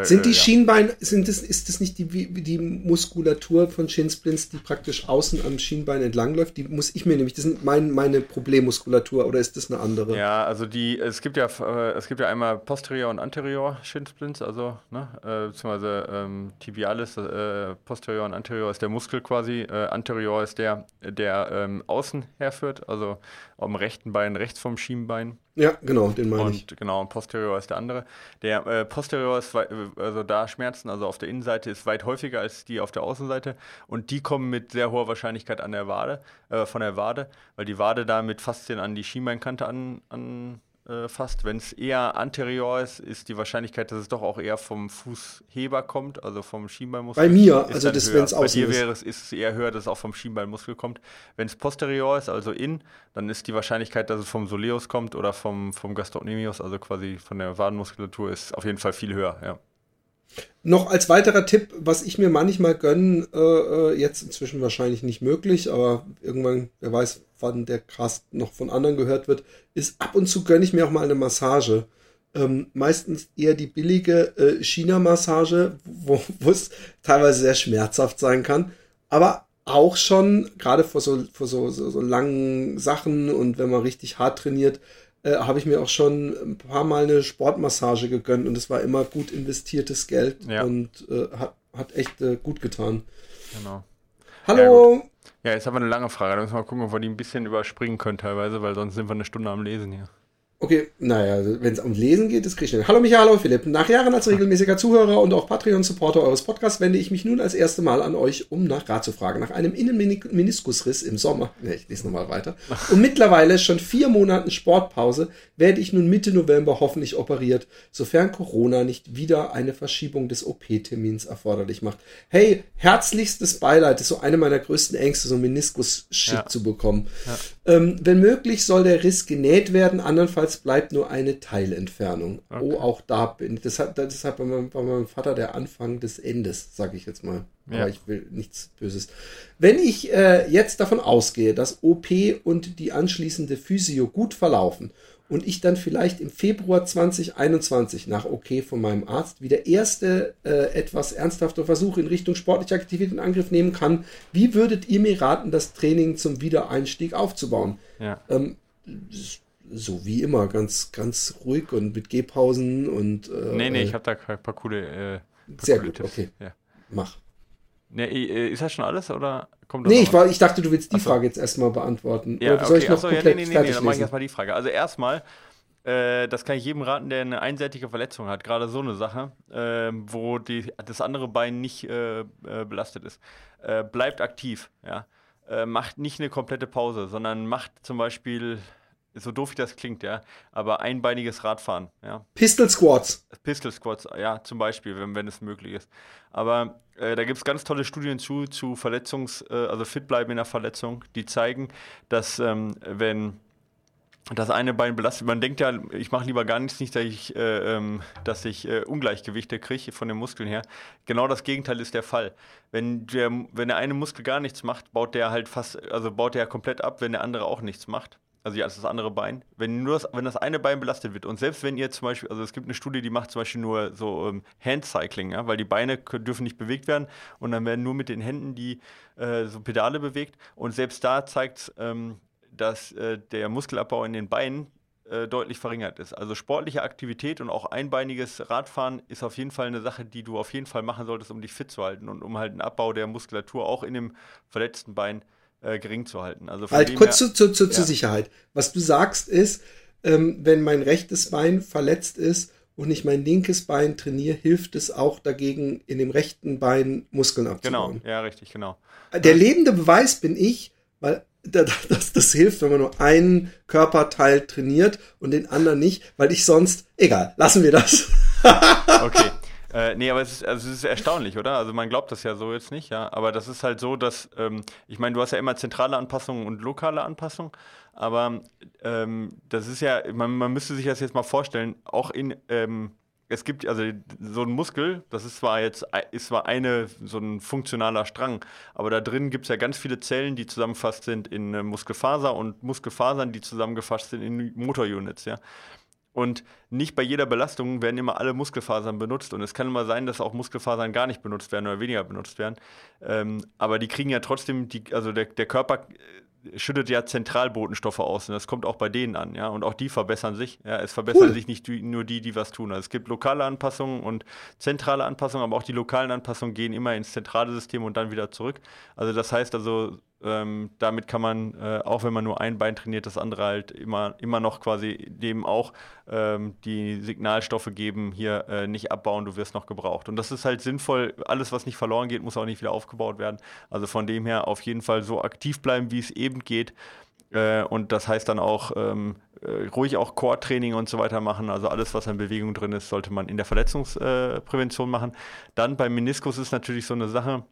sind die äh, Schienbein, sind das, ist das nicht die, die Muskulatur von Shinsplints, die praktisch außen am Schienbein entlangläuft? Die muss ich mir nämlich, das ist mein, meine Problemmuskulatur oder ist das eine andere? Ja, also die, es gibt ja, äh, es gibt ja einmal posterior und anterior Shinsplints, also, ne, äh, beziehungsweise ähm, tibialis, äh, posterior und anterior ist der Muskel quasi, äh, anterior ist der, der ähm, außen herführt, also am rechten Bein rechts vom Schienbein. Ja, genau, den meine ich. Genau, und Posterior ist der andere. Der äh, Posterior ist, also da Schmerzen, also auf der Innenseite ist weit häufiger als die auf der Außenseite und die kommen mit sehr hoher Wahrscheinlichkeit an der Wade, äh, von der Wade, weil die Wade da mit Faszien an die Schienbeinkante an, an äh, fast. Wenn es eher anterior ist, ist die Wahrscheinlichkeit, dass es doch auch eher vom Fußheber kommt, also vom Schienbeinmuskel. Bei mir, also das, wenn es außen Bei dir wäre es, ist es eher höher, dass es auch vom Schienbeinmuskel kommt. Wenn es posterior ist, also in, dann ist die Wahrscheinlichkeit, dass es vom Soleus kommt oder vom, vom Gastrocnemius, also quasi von der Wadenmuskulatur, ist auf jeden Fall viel höher, ja. Noch als weiterer Tipp, was ich mir manchmal gönne, äh, äh, jetzt inzwischen wahrscheinlich nicht möglich, aber irgendwann, wer weiß, wann der Cast noch von anderen gehört wird, ist ab und zu gönne ich mir auch mal eine Massage. Ähm, meistens eher die billige äh, China-Massage, wo es teilweise sehr schmerzhaft sein kann, aber auch schon, gerade vor so, vor so, so, so langen Sachen und wenn man richtig hart trainiert, äh, habe ich mir auch schon ein paar Mal eine Sportmassage gegönnt und es war immer gut investiertes Geld ja. und äh, hat, hat echt äh, gut getan. Genau. Hallo! Ja, ja, jetzt haben wir eine lange Frage. Da müssen wir mal gucken, ob wir die ein bisschen überspringen können teilweise, weil sonst sind wir eine Stunde am Lesen hier. Okay, naja, wenn es um Lesen geht, ist Griechenland. Hallo Michael, hallo Philipp. Nach Jahren als regelmäßiger Zuhörer und auch Patreon-Supporter eures Podcasts wende ich mich nun als erste Mal an euch, um nach Rat zu fragen. Nach einem Innenmeniskusriss im Sommer, ne, ich lese nochmal weiter, und mittlerweile schon vier Monaten Sportpause, werde ich nun Mitte November hoffentlich operiert, sofern Corona nicht wieder eine Verschiebung des OP-Termins erforderlich macht. Hey, herzlichstes Beileid, das ist so eine meiner größten Ängste, so einen Meniskus-Shit ja. zu bekommen. Ja. Ähm, wenn möglich, soll der Riss genäht werden, andernfalls Jedenfalls bleibt nur eine Teilentfernung. Okay. Oh, auch da bin ich. Deshalb, deshalb bei, meinem, bei meinem Vater der Anfang des Endes, sage ich jetzt mal. Ja. Aber ich will nichts Böses. Wenn ich äh, jetzt davon ausgehe, dass OP und die anschließende Physio gut verlaufen und ich dann vielleicht im Februar 2021 nach OK von meinem Arzt wieder erste äh, etwas ernsthafte Versuche in Richtung sportliche Aktivität in Angriff nehmen kann, wie würdet ihr mir raten, das Training zum Wiedereinstieg aufzubauen? Ja. Ähm, so wie immer, ganz, ganz ruhig und mit Gehpausen und. Äh, nee, nee, ich habe da ein paar coole. Äh, paar sehr coole gut, Tipps. okay. Ja. Mach. Ne, ist das schon alles oder kommt Nee, ich, war, ich dachte, du willst die Achso. Frage jetzt erstmal beantworten. Ja, oder soll okay. ich noch Achso, ja, nee, nee, nee, dann mache ich erstmal die Frage. Also erstmal, äh, das kann ich jedem raten, der eine einseitige Verletzung hat, gerade so eine Sache, äh, wo die, das andere Bein nicht äh, äh belastet ist. Äh, bleibt aktiv, ja. Äh, macht nicht eine komplette Pause, sondern macht zum Beispiel so doof wie das klingt, ja, aber einbeiniges Radfahren, ja. Pistol Squats. Pistol Squats, ja, zum Beispiel, wenn, wenn es möglich ist. Aber äh, da gibt es ganz tolle Studien zu, zu Verletzungs-, äh, also fit bleiben in der Verletzung, die zeigen, dass ähm, wenn das eine Bein belastet. Man denkt ja, ich mache lieber gar nichts, nicht, dass ich, äh, ähm, dass ich äh, Ungleichgewichte kriege von den Muskeln her. Genau das Gegenteil ist der Fall. Wenn der, wenn der eine Muskel gar nichts macht, baut der halt fast, also baut der komplett ab, wenn der andere auch nichts macht also ja, das andere Bein, wenn nur das, wenn das eine Bein belastet wird und selbst wenn ihr zum Beispiel, also es gibt eine Studie, die macht zum Beispiel nur so ähm, Handcycling, ja, weil die Beine können, dürfen nicht bewegt werden und dann werden nur mit den Händen die äh, so Pedale bewegt und selbst da zeigt ähm, dass äh, der Muskelabbau in den Beinen äh, deutlich verringert ist. Also sportliche Aktivität und auch einbeiniges Radfahren ist auf jeden Fall eine Sache, die du auf jeden Fall machen solltest, um dich fit zu halten und um halt einen Abbau der Muskulatur auch in dem verletzten Bein zu äh, gering zu halten. Also halt kurz her, zu, zu, zu, ja. zur Sicherheit. Was du sagst ist, ähm, wenn mein rechtes Bein verletzt ist und ich mein linkes Bein trainiere, hilft es auch dagegen, in dem rechten Bein Muskeln abzubauen. Genau, ja, richtig, genau. Der lebende Beweis bin ich, weil das, das hilft, wenn man nur einen Körperteil trainiert und den anderen nicht, weil ich sonst, egal, lassen wir das. okay. Äh, nee, aber es ist, also es ist erstaunlich, oder? Also man glaubt das ja so jetzt nicht, ja. Aber das ist halt so, dass, ähm, ich meine, du hast ja immer zentrale Anpassungen und lokale Anpassungen, aber ähm, das ist ja, man, man müsste sich das jetzt mal vorstellen, auch in, ähm, es gibt also so ein Muskel, das ist zwar jetzt ist zwar eine so ein funktionaler Strang, aber da drin gibt es ja ganz viele Zellen, die zusammengefasst sind in äh, Muskelfaser und Muskelfasern, die zusammengefasst sind in Motorunits, ja. Und nicht bei jeder Belastung werden immer alle Muskelfasern benutzt. Und es kann immer sein, dass auch Muskelfasern gar nicht benutzt werden oder weniger benutzt werden. Ähm, aber die kriegen ja trotzdem, die, also der, der Körper äh, schüttet ja Zentralbotenstoffe aus und das kommt auch bei denen an, ja. Und auch die verbessern sich. Ja, es verbessern cool. sich nicht die, nur die, die was tun. Also es gibt lokale Anpassungen und zentrale Anpassungen, aber auch die lokalen Anpassungen gehen immer ins zentrale System und dann wieder zurück. Also das heißt also, ähm, damit kann man, äh, auch wenn man nur ein Bein trainiert, das andere halt immer, immer noch quasi dem auch ähm, die Signalstoffe geben, hier äh, nicht abbauen, du wirst noch gebraucht. Und das ist halt sinnvoll, alles, was nicht verloren geht, muss auch nicht wieder aufgebaut werden. Also von dem her auf jeden Fall so aktiv bleiben, wie es eben geht. Äh, und das heißt dann auch, ähm, äh, ruhig auch Core-Training und so weiter machen. Also alles, was in Bewegung drin ist, sollte man in der Verletzungsprävention machen. Dann beim Meniskus ist natürlich so eine Sache,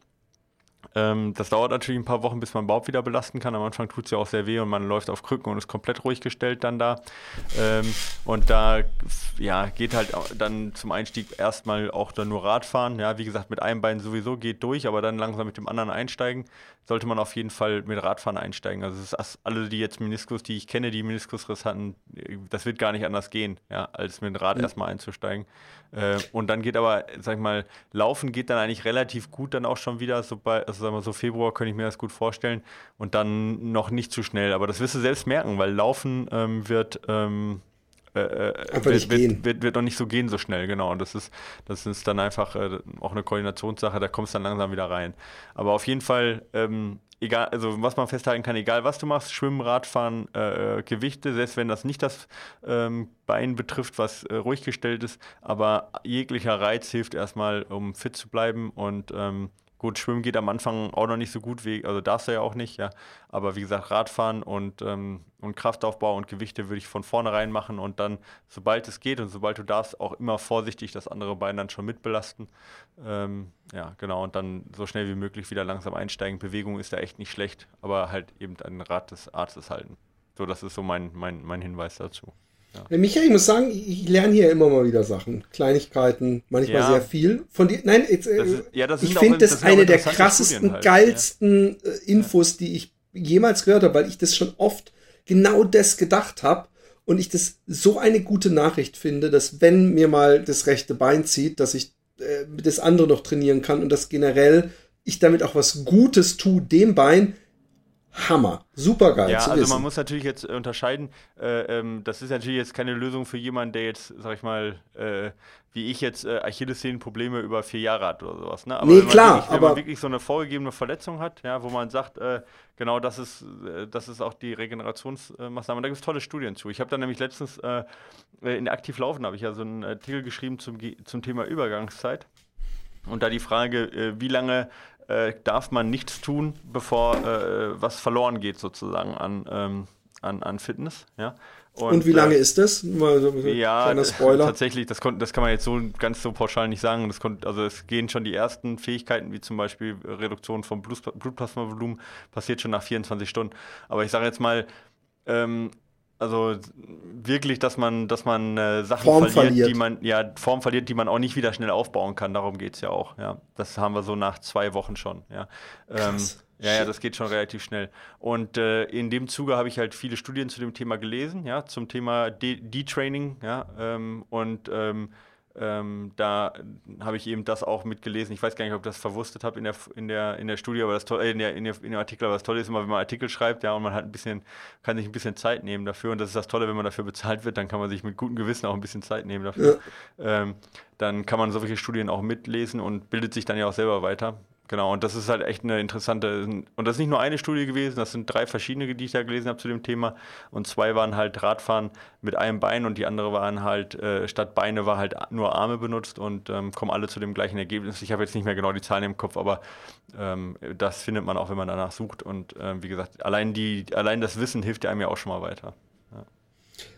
ähm, das dauert natürlich ein paar Wochen, bis man überhaupt wieder belasten kann. Am Anfang tut es ja auch sehr weh und man läuft auf Krücken und ist komplett ruhig gestellt dann da. Ähm, und da ja, geht halt dann zum Einstieg erstmal auch dann nur Radfahren. Ja, wie gesagt, mit einem Bein sowieso geht durch, aber dann langsam mit dem anderen einsteigen. Sollte man auf jeden Fall mit Radfahren einsteigen. Also es ist alle, die jetzt Meniskus, die ich kenne, die Meniskusriss hatten, das wird gar nicht anders gehen, ja, als mit dem Rad mhm. erstmal einzusteigen. Äh, und dann geht aber, sag ich mal, Laufen geht dann eigentlich relativ gut dann auch schon wieder. So bei, also sagen wir so Februar könnte ich mir das gut vorstellen. Und dann noch nicht zu schnell. Aber das wirst du selbst merken, weil Laufen ähm, wird. Ähm, äh, äh wird, wird, wird, wird, noch nicht so gehen so schnell, genau. Und das ist, das ist dann einfach äh, auch eine Koordinationssache, da kommst du dann langsam wieder rein. Aber auf jeden Fall ähm, egal, also was man festhalten kann, egal was du machst, Schwimmen, Radfahren, äh, Gewichte, selbst wenn das nicht das ähm, Bein betrifft, was äh, ruhig gestellt ist, aber jeglicher Reiz hilft erstmal, um fit zu bleiben und ähm, Gut, Schwimmen geht am Anfang auch noch nicht so gut, also darfst du ja auch nicht, ja. Aber wie gesagt, Radfahren und, ähm, und Kraftaufbau und Gewichte würde ich von vornherein machen und dann, sobald es geht und sobald du darfst, auch immer vorsichtig das andere Bein dann schon mitbelasten. Ähm, ja, genau, und dann so schnell wie möglich wieder langsam einsteigen. Bewegung ist da echt nicht schlecht, aber halt eben den Rat des Arztes halten. So, das ist so mein, mein, mein Hinweis dazu. Ja. Michael, ich muss sagen, ich lerne hier immer mal wieder Sachen. Kleinigkeiten, manchmal ja. sehr viel. Von dir, nein, jetzt, äh, ist, ja, ich finde das, das eine der krassesten, halt, geilsten ja. Äh, Infos, die ich jemals gehört habe, weil ich das schon oft genau das gedacht habe und ich das so eine gute Nachricht finde, dass wenn mir mal das rechte Bein zieht, dass ich äh, das andere noch trainieren kann und dass generell ich damit auch was Gutes tue dem Bein, Hammer. Super geil. Ja, also wissen. man muss natürlich jetzt unterscheiden, äh, ähm, das ist natürlich jetzt keine Lösung für jemanden, der jetzt, sag ich mal, äh, wie ich jetzt äh, Achillessehnenprobleme über vier Jahre hat oder sowas. Ne? Aber nee, klar. Wirklich, wenn man wirklich so eine vorgegebene Verletzung hat, ja, wo man sagt, äh, genau das ist, äh, das ist auch die Regenerationsmaßnahme. Da gibt es tolle Studien zu. Ich habe da nämlich letztens äh, in Aktiv Laufen habe ich ja so einen Artikel geschrieben zum, zum Thema Übergangszeit. Und da die Frage, äh, wie lange äh, darf man nichts tun, bevor äh, was verloren geht sozusagen an, ähm, an, an Fitness. Ja? Und, und, wie lange äh, ist das? Mal so ja, Spoiler. tatsächlich, das, das kann man jetzt so ganz so pauschal nicht sagen. Das also es gehen schon die ersten Fähigkeiten, wie zum Beispiel Reduktion vom Blutplasmavolumen, passiert schon nach 24 Stunden. Aber ich sage jetzt mal, ähm, also wirklich, dass man, dass man äh, Sachen verliert, verliert, die man, ja, Form verliert, die man auch nicht wieder schnell aufbauen kann. Darum geht es ja auch. Ja. Das haben wir so nach zwei Wochen schon. Ja. Ähm, ja, ja, das geht schon relativ schnell. Und äh, in dem Zuge habe ich halt viele Studien zu dem Thema gelesen, ja, zum Thema De-Training, ja, ähm, und ähm, ähm, da habe ich eben das auch mitgelesen. Ich weiß gar nicht, ob ich das verwurstet habe in der, in, der, in der Studie, aber das toll, äh, in, der, in, der, in dem Artikel, aber das Tolle ist immer, wenn man Artikel schreibt, ja, und man hat ein bisschen, kann sich ein bisschen Zeit nehmen dafür. Und das ist das Tolle, wenn man dafür bezahlt wird, dann kann man sich mit gutem Gewissen auch ein bisschen Zeit nehmen dafür. Ja. Ähm, dann kann man solche Studien auch mitlesen und bildet sich dann ja auch selber weiter. Genau, und das ist halt echt eine interessante, und das ist nicht nur eine Studie gewesen, das sind drei verschiedene, die ich da gelesen habe zu dem Thema. Und zwei waren halt Radfahren mit einem Bein und die andere waren halt, äh, statt Beine war halt nur Arme benutzt und ähm, kommen alle zu dem gleichen Ergebnis. Ich habe jetzt nicht mehr genau die Zahlen im Kopf, aber ähm, das findet man auch, wenn man danach sucht. Und ähm, wie gesagt, allein, die, allein das Wissen hilft einem ja auch schon mal weiter.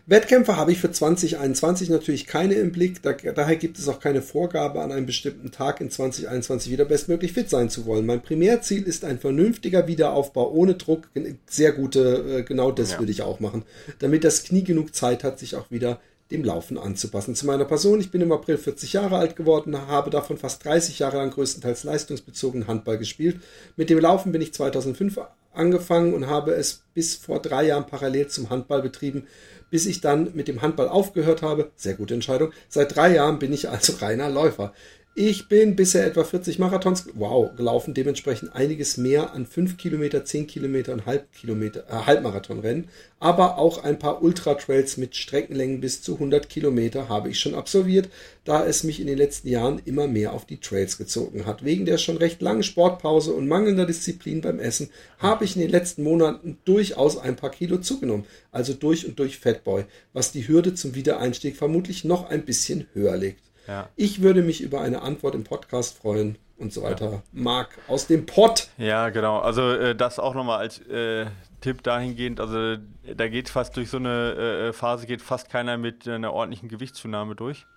Wettkämpfe habe ich für 2021 natürlich keine im Blick. Da, daher gibt es auch keine Vorgabe, an einem bestimmten Tag in 2021 wieder bestmöglich fit sein zu wollen. Mein Primärziel ist ein vernünftiger Wiederaufbau ohne Druck. Sehr gute, äh, genau das ja. würde ich auch machen. Damit das Knie genug Zeit hat, sich auch wieder dem Laufen anzupassen. Zu meiner Person, ich bin im April 40 Jahre alt geworden, habe davon fast 30 Jahre lang größtenteils leistungsbezogen Handball gespielt. Mit dem Laufen bin ich 2005 angefangen und habe es bis vor drei Jahren parallel zum Handball betrieben bis ich dann mit dem Handball aufgehört habe. Sehr gute Entscheidung. Seit drei Jahren bin ich also reiner Läufer. Ich bin bisher etwa 40 Marathons, wow, gelaufen, dementsprechend einiges mehr an 5 Kilometer, 10 Kilometer und Halbkilometer, äh, Halbmarathonrennen, aber auch ein paar Ultra-Trails mit Streckenlängen bis zu 100 Kilometer habe ich schon absolviert, da es mich in den letzten Jahren immer mehr auf die Trails gezogen hat. Wegen der schon recht langen Sportpause und mangelnder Disziplin beim Essen habe ich in den letzten Monaten durchaus ein paar Kilo zugenommen, also durch und durch Fatboy, was die Hürde zum Wiedereinstieg vermutlich noch ein bisschen höher legt. Ja. Ich würde mich über eine Antwort im Podcast freuen und so weiter. Ja. Marc aus dem Pott. Ja, genau. Also äh, das auch nochmal als äh, Tipp dahingehend. Also da geht fast durch so eine äh, Phase geht fast keiner mit einer ordentlichen Gewichtszunahme durch.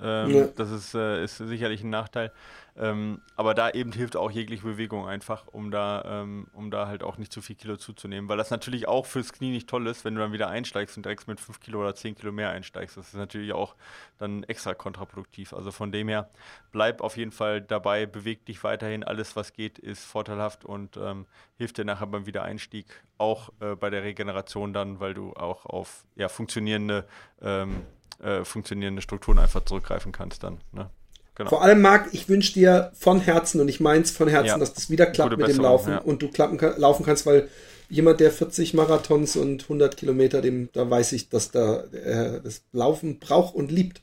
Ähm, ja. Das ist, äh, ist sicherlich ein Nachteil. Ähm, aber da eben hilft auch jegliche Bewegung einfach, um da, ähm, um da halt auch nicht zu viel Kilo zuzunehmen. Weil das natürlich auch fürs Knie nicht toll ist, wenn du dann wieder einsteigst und direkt mit 5 Kilo oder 10 Kilo mehr einsteigst. Das ist natürlich auch dann extra kontraproduktiv. Also von dem her, bleib auf jeden Fall dabei, beweg dich weiterhin. Alles, was geht, ist vorteilhaft und ähm, hilft dir nachher beim Wiedereinstieg, auch äh, bei der Regeneration dann, weil du auch auf ja, funktionierende, ähm, äh, funktionierende Strukturen einfach zurückgreifen kannst dann. Ne? Genau. Vor allem, Marc, ich wünsche dir von Herzen und ich meins von Herzen, ja. dass das wieder klappt Gute mit dem Laufen ja. und du klappen, laufen kannst, weil jemand, der 40 Marathons und 100 Kilometer, dem, da weiß ich, dass da äh, das Laufen braucht und liebt.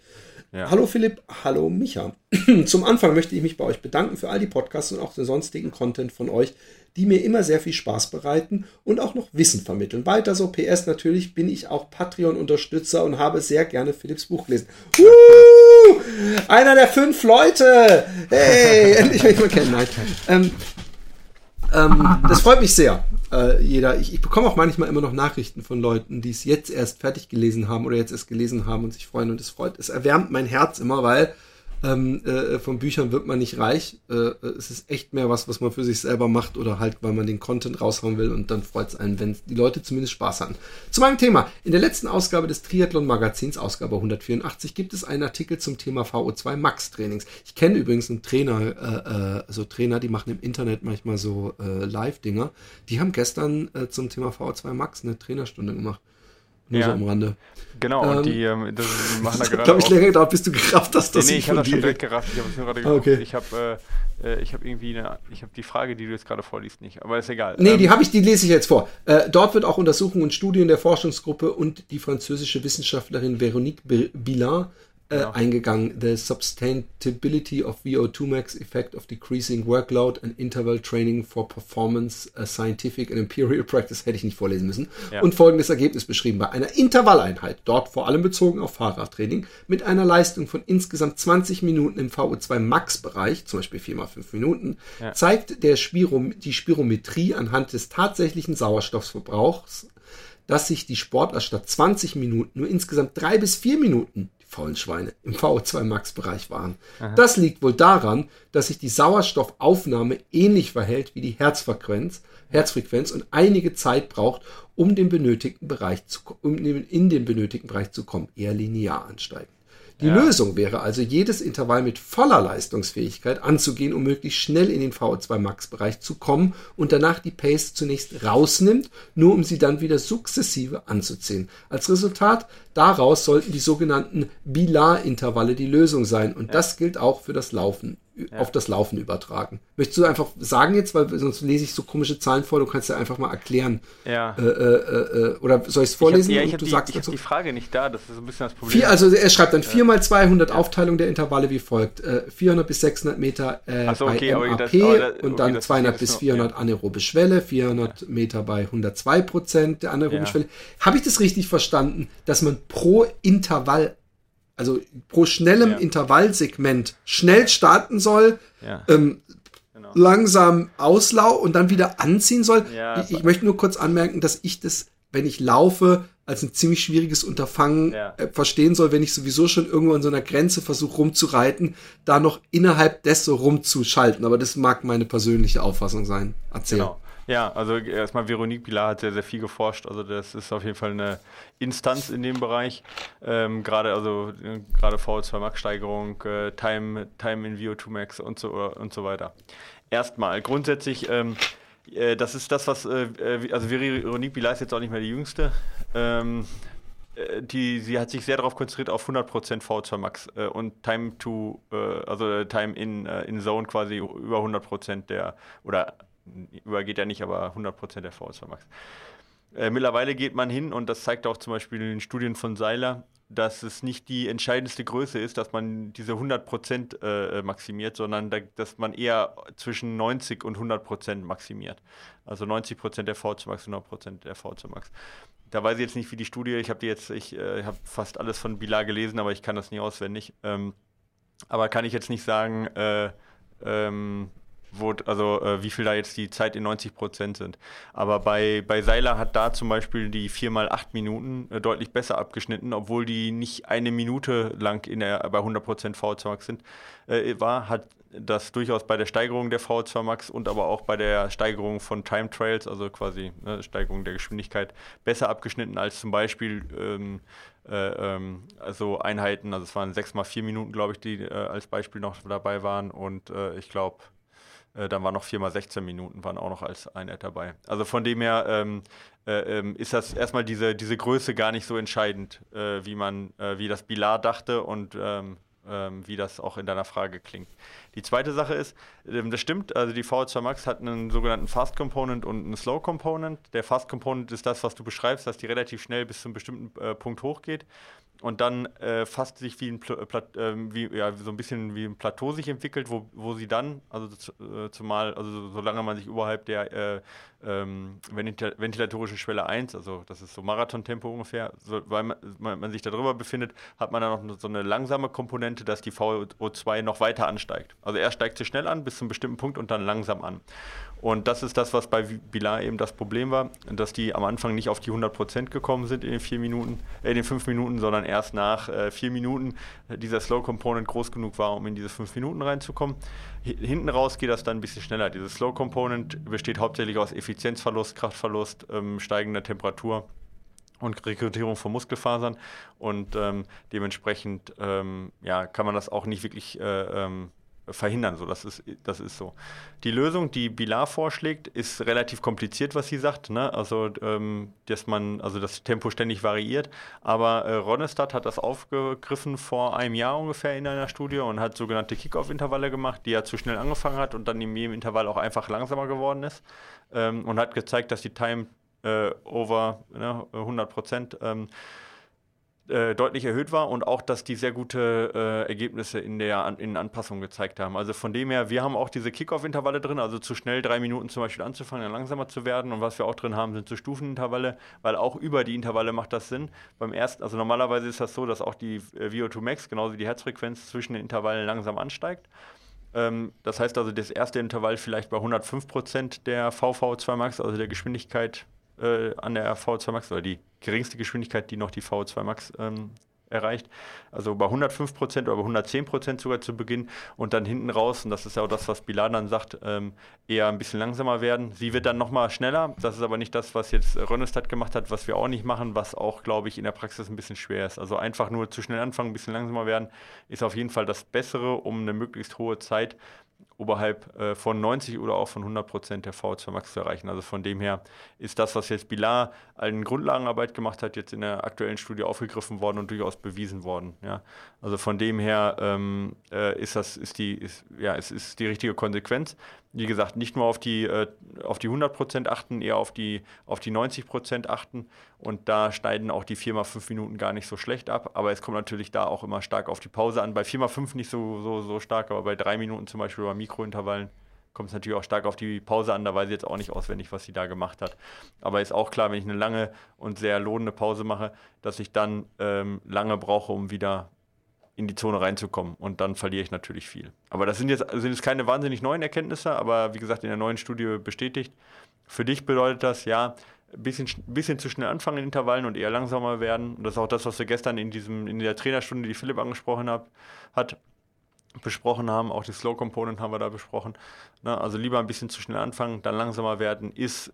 Ja. Hallo Philipp, hallo Micha. Zum Anfang möchte ich mich bei euch bedanken für all die Podcasts und auch den sonstigen Content von euch, die mir immer sehr viel Spaß bereiten und auch noch Wissen vermitteln. Weiter so, PS natürlich bin ich auch Patreon-Unterstützer und habe sehr gerne Philipps Buch gelesen. Uh, einer der fünf Leute! Hey, endlich will ich mal kennen. Nein. Ähm, ähm, das freut mich sehr. Äh, jeder, ich, ich bekomme auch manchmal immer noch Nachrichten von Leuten, die es jetzt erst fertig gelesen haben oder jetzt erst gelesen haben und sich freuen und es freut. Es erwärmt mein Herz immer, weil ähm, äh, von Büchern wird man nicht reich. Äh, es ist echt mehr was, was man für sich selber macht oder halt, weil man den Content raushauen will und dann freut es einen, wenn die Leute zumindest Spaß haben. Zu meinem Thema. In der letzten Ausgabe des Triathlon Magazins, Ausgabe 184, gibt es einen Artikel zum Thema VO2 Max Trainings. Ich kenne übrigens einen Trainer, äh, äh, so Trainer, die machen im Internet manchmal so äh, Live-Dinger. Die haben gestern äh, zum Thema VO2 Max eine Trainerstunde gemacht Nur ja. so am Rande. Genau, ähm, und die, ähm, das, die machen da gerade. glaube ich, länger gedauert, bis du gerafft hast, dass nee, nee, ich habe das schon direkt gerafft. Ich habe es nur gerade okay. Ich habe äh, äh, ich habe irgendwie eine, ich habe die Frage, die du jetzt gerade vorliest, nicht, aber ist egal. Nee, ähm, die habe ich, die lese ich jetzt vor. Äh, dort wird auch Untersuchungen und Studien der Forschungsgruppe und die französische Wissenschaftlerin Veronique Bilin äh, genau. eingegangen. The Sustainability of VO2 Max Effect of Decreasing Workload and Interval Training for Performance uh, Scientific and Imperial Practice hätte ich nicht vorlesen müssen. Ja. Und folgendes Ergebnis beschrieben. Bei einer Intervalleinheit, dort vor allem bezogen auf Fahrradtraining, mit einer Leistung von insgesamt 20 Minuten im VO2 Max Bereich, zum Beispiel 4 mal 5 Minuten, ja. zeigt der Spirom die Spirometrie anhand des tatsächlichen Sauerstoffverbrauchs dass sich die Sportler statt 20 Minuten nur insgesamt drei bis vier Minuten faulen Schweine, im VO2 Max Bereich waren. Aha. Das liegt wohl daran, dass sich die Sauerstoffaufnahme ähnlich verhält wie die Herzfrequenz, Herzfrequenz und einige Zeit braucht, um den benötigten Bereich zu, um in den benötigten Bereich zu kommen, eher linear ansteigend. Die ja. Lösung wäre also, jedes Intervall mit voller Leistungsfähigkeit anzugehen, um möglichst schnell in den VO2 Max Bereich zu kommen und danach die Pace zunächst rausnimmt, nur um sie dann wieder sukzessive anzuziehen. Als Resultat daraus sollten die sogenannten Bilar-Intervalle die Lösung sein und ja. das gilt auch für das Laufen ja. auf das Laufen übertragen. Möchtest du einfach sagen jetzt, weil sonst lese ich so komische Zahlen vor, du kannst ja einfach mal erklären. Ja. Äh, äh, äh, oder soll ich es vorlesen? Ich hab, ja, ich habe die, hab die, Frage nicht da, das ist so ein bisschen das Problem. Vier, also er schreibt dann 4 mal 200 Aufteilung der Intervalle wie folgt. 400 äh, bis 600 Meter äh, so, okay, bei MAP das, das, und dann okay, 200 bis 400 noch, anaerobe Schwelle, 400 Meter bei 102 Prozent der anaeroben Schwelle. Habe ich das richtig verstanden, dass man pro Intervall also pro schnellem ja. Intervallsegment schnell starten soll, ja. ähm, genau. langsam auslau und dann wieder anziehen soll. Ja, ich, ich möchte nur kurz anmerken, dass ich das, wenn ich laufe, als ein ziemlich schwieriges Unterfangen äh, verstehen soll, wenn ich sowieso schon irgendwo an so einer Grenze versuche rumzureiten, da noch innerhalb des so rumzuschalten. Aber das mag meine persönliche Auffassung sein. Erzähl. Genau. Ja, also erstmal Veronique Pilar hat sehr, sehr viel geforscht. Also das ist auf jeden Fall eine Instanz in dem Bereich. Ähm, gerade also äh, gerade VO2 Max Steigerung, äh, Time, Time in VO2 Max und so und so weiter. Erstmal grundsätzlich, ähm, äh, das ist das, was äh, äh also Veronique Pilar ist jetzt auch nicht mehr die jüngste. Ähm, äh, die, sie hat sich sehr darauf konzentriert auf 100% VO2 Max äh, und Time to, äh, also Time in, in Zone quasi über 100% der, oder übergeht ja nicht, aber 100% der VO2 Max. Äh, mittlerweile geht man hin, und das zeigt auch zum Beispiel in den Studien von Seiler, dass es nicht die entscheidendste Größe ist, dass man diese 100% äh, maximiert, sondern da, dass man eher zwischen 90 und 100% maximiert. Also 90% der VO2 Max und 100% der VO2 Max. Da weiß ich jetzt nicht, wie die Studie, ich habe jetzt, ich äh, habe fast alles von Bilar gelesen, aber ich kann das nie auswendig. Ähm, aber kann ich jetzt nicht sagen, äh, ähm, wo, also äh, wie viel da jetzt die Zeit in 90 Prozent sind. Aber bei, bei Seiler hat da zum Beispiel die 4 mal 8 Minuten äh, deutlich besser abgeschnitten, obwohl die nicht eine Minute lang in der, bei 100 Prozent VO2 Max sind, äh, war, hat das durchaus bei der Steigerung der VO2 Max und aber auch bei der Steigerung von Time Trails, also quasi ne, Steigerung der Geschwindigkeit, besser abgeschnitten als zum Beispiel ähm, äh, ähm, also Einheiten, also es waren 6 mal 4 Minuten, glaube ich, die äh, als Beispiel noch dabei waren. Und äh, ich glaube äh, dann waren noch 4 mal 16 Minuten, waren auch noch als Einheit dabei. Also von dem her ähm, äh, ähm, ist das erstmal diese, diese Größe gar nicht so entscheidend, äh, wie man, äh, wie das Bilar dachte und ähm, ähm, wie das auch in deiner Frage klingt. Die zweite Sache ist, ähm, das stimmt, also die VO2 Max hat einen sogenannten Fast Component und einen Slow Component. Der Fast Component ist das, was du beschreibst, dass die relativ schnell bis zu einem bestimmten äh, Punkt hochgeht und dann äh, fast sich wie ein Pl äh, wie, ja, so ein bisschen wie ein Plateau sich entwickelt, wo, wo sie dann, also äh, zumal, also solange man sich überhalb der äh, ähm, ventilatorischen Schwelle 1, also das ist so Marathontempo ungefähr, so, weil man, man, sich darüber befindet, hat man dann noch so eine langsame Komponente, dass die VO2 noch weiter ansteigt. Also er steigt zu schnell an bis zu einem bestimmten Punkt und dann langsam an. Und das ist das, was bei Bilar eben das Problem war, dass die am Anfang nicht auf die 100% gekommen sind in den vier Minuten, äh, in den fünf Minuten, sondern erst nach äh, vier Minuten dieser Slow Component groß genug war, um in diese fünf Minuten reinzukommen. Hinten raus geht das dann ein bisschen schneller. Dieses Slow Component besteht hauptsächlich aus Effizienzverlust, Kraftverlust, ähm, steigender Temperatur und Rekrutierung von Muskelfasern und ähm, dementsprechend ähm, ja, kann man das auch nicht wirklich äh, ähm, verhindern. So, das, ist, das ist so. Die Lösung, die Bilar vorschlägt, ist relativ kompliziert, was sie sagt. Ne? Also, ähm, dass man, also das Tempo ständig variiert. Aber äh, Ronestadt hat das aufgegriffen vor einem Jahr ungefähr in einer Studie und hat sogenannte Kick-Off-Intervalle gemacht, die er zu schnell angefangen hat und dann in jedem Intervall auch einfach langsamer geworden ist. Ähm, und hat gezeigt, dass die Time äh, over ne, 100 Prozent ähm, äh, deutlich erhöht war und auch, dass die sehr gute äh, Ergebnisse in der in Anpassung gezeigt haben. Also von dem her, wir haben auch diese Kickoff-Intervalle drin, also zu schnell drei Minuten zum Beispiel anzufangen, dann langsamer zu werden. Und was wir auch drin haben, sind so Stufenintervalle, weil auch über die Intervalle macht das Sinn. Beim ersten, also normalerweise ist das so, dass auch die äh, VO2 Max, genauso wie die Herzfrequenz zwischen den Intervallen langsam ansteigt. Ähm, das heißt also, das erste Intervall vielleicht bei 105% der VV2 Max, also der Geschwindigkeit äh, an der V2 Max oder die geringste Geschwindigkeit, die noch die V2 Max ähm, erreicht. Also bei 105 Prozent oder bei 110 Prozent sogar zu Beginn und dann hinten raus, und das ist ja auch das, was Bilal dann sagt, ähm, eher ein bisschen langsamer werden. Sie wird dann nochmal schneller. Das ist aber nicht das, was jetzt Rönnestad gemacht hat, was wir auch nicht machen, was auch, glaube ich, in der Praxis ein bisschen schwer ist. Also einfach nur zu schnell anfangen, ein bisschen langsamer werden, ist auf jeden Fall das Bessere, um eine möglichst hohe Zeit oberhalb äh, von 90 oder auch von 100 Prozent der VO2 Max zu erreichen. Also von dem her ist das, was jetzt Bilar an Grundlagenarbeit gemacht hat, jetzt in der aktuellen Studie aufgegriffen worden und durchaus bewiesen worden. Ja. Also von dem her ähm, äh, ist das ist die ist, ja es ist die richtige Konsequenz wie gesagt, nicht nur auf die, äh, auf die 100% achten, eher auf die, auf die 90% achten. Und da schneiden auch die 4x5 Minuten gar nicht so schlecht ab. Aber es kommt natürlich da auch immer stark auf die Pause an. Bei 4x5 nicht so, so, so stark, aber bei 3 Minuten zum Beispiel bei Mikrointervallen kommt es natürlich auch stark auf die Pause an. Da weiß ich jetzt auch nicht auswendig, was sie da gemacht hat. Aber ist auch klar, wenn ich eine lange und sehr lohnende Pause mache, dass ich dann ähm, lange brauche, um wieder in die Zone reinzukommen. Und dann verliere ich natürlich viel. Aber das sind jetzt, sind jetzt keine wahnsinnig neuen Erkenntnisse, aber wie gesagt, in der neuen Studie bestätigt. Für dich bedeutet das, ja, ein bisschen, bisschen zu schnell anfangen in Intervallen und eher langsamer werden. Und das ist auch das, was wir gestern in, diesem, in der Trainerstunde, die Philipp angesprochen hab, hat, besprochen haben. Auch die Slow Component haben wir da besprochen. Na, also lieber ein bisschen zu schnell anfangen, dann langsamer werden, ist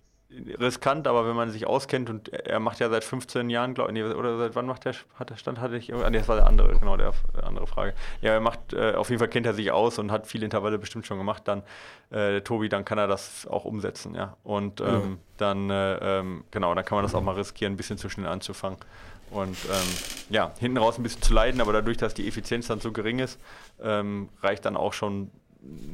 riskant, aber wenn man sich auskennt und er macht ja seit 15 Jahren, glaube ich, oder seit wann macht er, hat der Stand, hatte ich, ah, nee, das war der andere, genau, der, der andere Frage. Ja, er macht, äh, auf jeden Fall kennt er sich aus und hat viele Intervalle bestimmt schon gemacht, dann, äh, Tobi, dann kann er das auch umsetzen, ja. Und ähm, mhm. dann, äh, ähm, genau, dann kann man das auch mal riskieren, ein bisschen zu schnell anzufangen. Und ähm, ja, hinten raus ein bisschen zu leiden, aber dadurch, dass die Effizienz dann so gering ist, ähm, reicht dann auch schon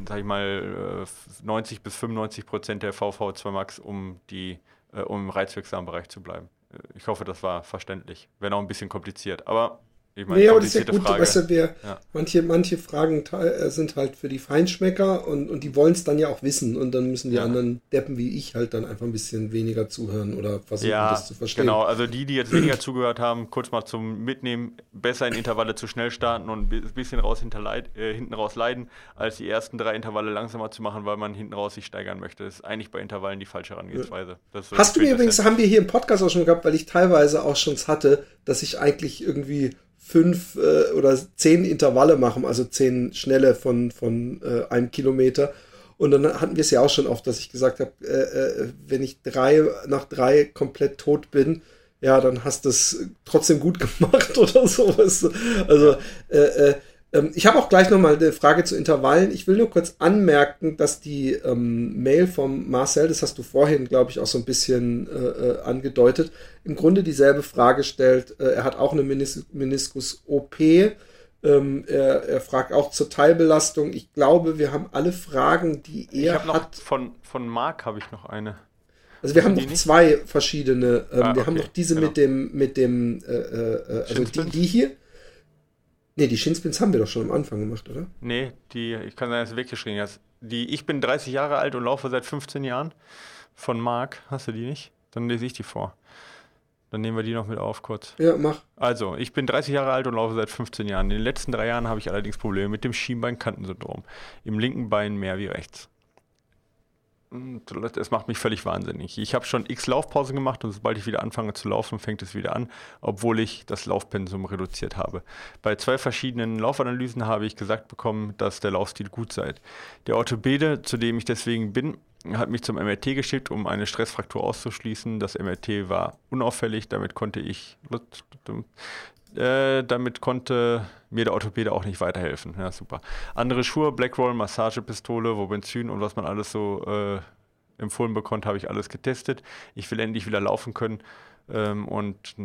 sag ich mal, 90 äh, bis 95 Prozent der VV2 Max, um, die, äh, um im reizwirksamen Bereich zu bleiben. Äh, ich hoffe, das war verständlich. Wäre noch ein bisschen kompliziert, aber ich meine, nee, aber das ist ja gut, Frage. Weißt du, wir, ja. manche, manche Fragen äh, sind halt für die Feinschmecker und, und die wollen es dann ja auch wissen und dann müssen die ja. anderen Deppen wie ich halt dann einfach ein bisschen weniger zuhören oder versuchen, ja, das zu verstehen. Genau, also die, die jetzt weniger zugehört haben, kurz mal zum Mitnehmen, besser in Intervalle zu schnell starten und ein bisschen raus äh, hinten raus leiden, als die ersten drei Intervalle langsamer zu machen, weil man hinten raus sich steigern möchte. Das ist eigentlich bei Intervallen die falsche Herangehensweise. So Hast du mir übrigens, haben wir hier im Podcast auch schon gehabt, weil ich teilweise auch schon hatte, dass ich eigentlich irgendwie fünf äh, oder zehn Intervalle machen, also zehn schnelle von, von äh, einem Kilometer. Und dann hatten wir es ja auch schon oft, dass ich gesagt habe, äh, äh, wenn ich drei nach drei komplett tot bin, ja, dann hast du es trotzdem gut gemacht oder sowas. Also äh, äh, ähm, ich habe auch gleich nochmal eine Frage zu Intervallen. Ich will nur kurz anmerken, dass die ähm, Mail vom Marcel, das hast du vorhin, glaube ich, auch so ein bisschen äh, äh angedeutet, im Grunde dieselbe Frage stellt. Äh, er hat auch eine Menis Meniskus-OP. Ähm, er, er, fragt auch zur Teilbelastung. Ich glaube, wir haben alle Fragen, die er ich hat. Von, von Marc habe ich noch eine. Also wir haben noch zwei verschiedene. Ähm, ah, wir haben noch diese genau. mit dem, mit dem, äh, äh, also die, die hier. Nee, die Shinspins haben wir doch schon am Anfang gemacht, oder? Nee, die, ich kann sagen, dass du weggeschrieben hast. Die, ich bin 30 Jahre alt und laufe seit 15 Jahren. Von Marc, hast du die nicht? Dann lese ich die vor. Dann nehmen wir die noch mit auf kurz. Ja, mach. Also, ich bin 30 Jahre alt und laufe seit 15 Jahren. In den letzten drei Jahren habe ich allerdings Probleme mit dem Schienbeinkantensyndrom. Im linken Bein mehr wie rechts. Es macht mich völlig wahnsinnig. Ich habe schon x Laufpausen gemacht und sobald ich wieder anfange zu laufen, fängt es wieder an, obwohl ich das Laufpensum reduziert habe. Bei zwei verschiedenen Laufanalysen habe ich gesagt bekommen, dass der Laufstil gut sei. Der Orthopäde, zu dem ich deswegen bin, hat mich zum MRT geschickt, um eine Stressfraktur auszuschließen. Das MRT war unauffällig, damit konnte ich äh, damit konnte mir der Orthopäde auch nicht weiterhelfen. Ja, super. Andere Schuhe, Blackroll, Massagepistole, Wobenzyn und was man alles so äh, empfohlen bekommt, habe ich alles getestet. Ich will endlich wieder laufen können ähm, und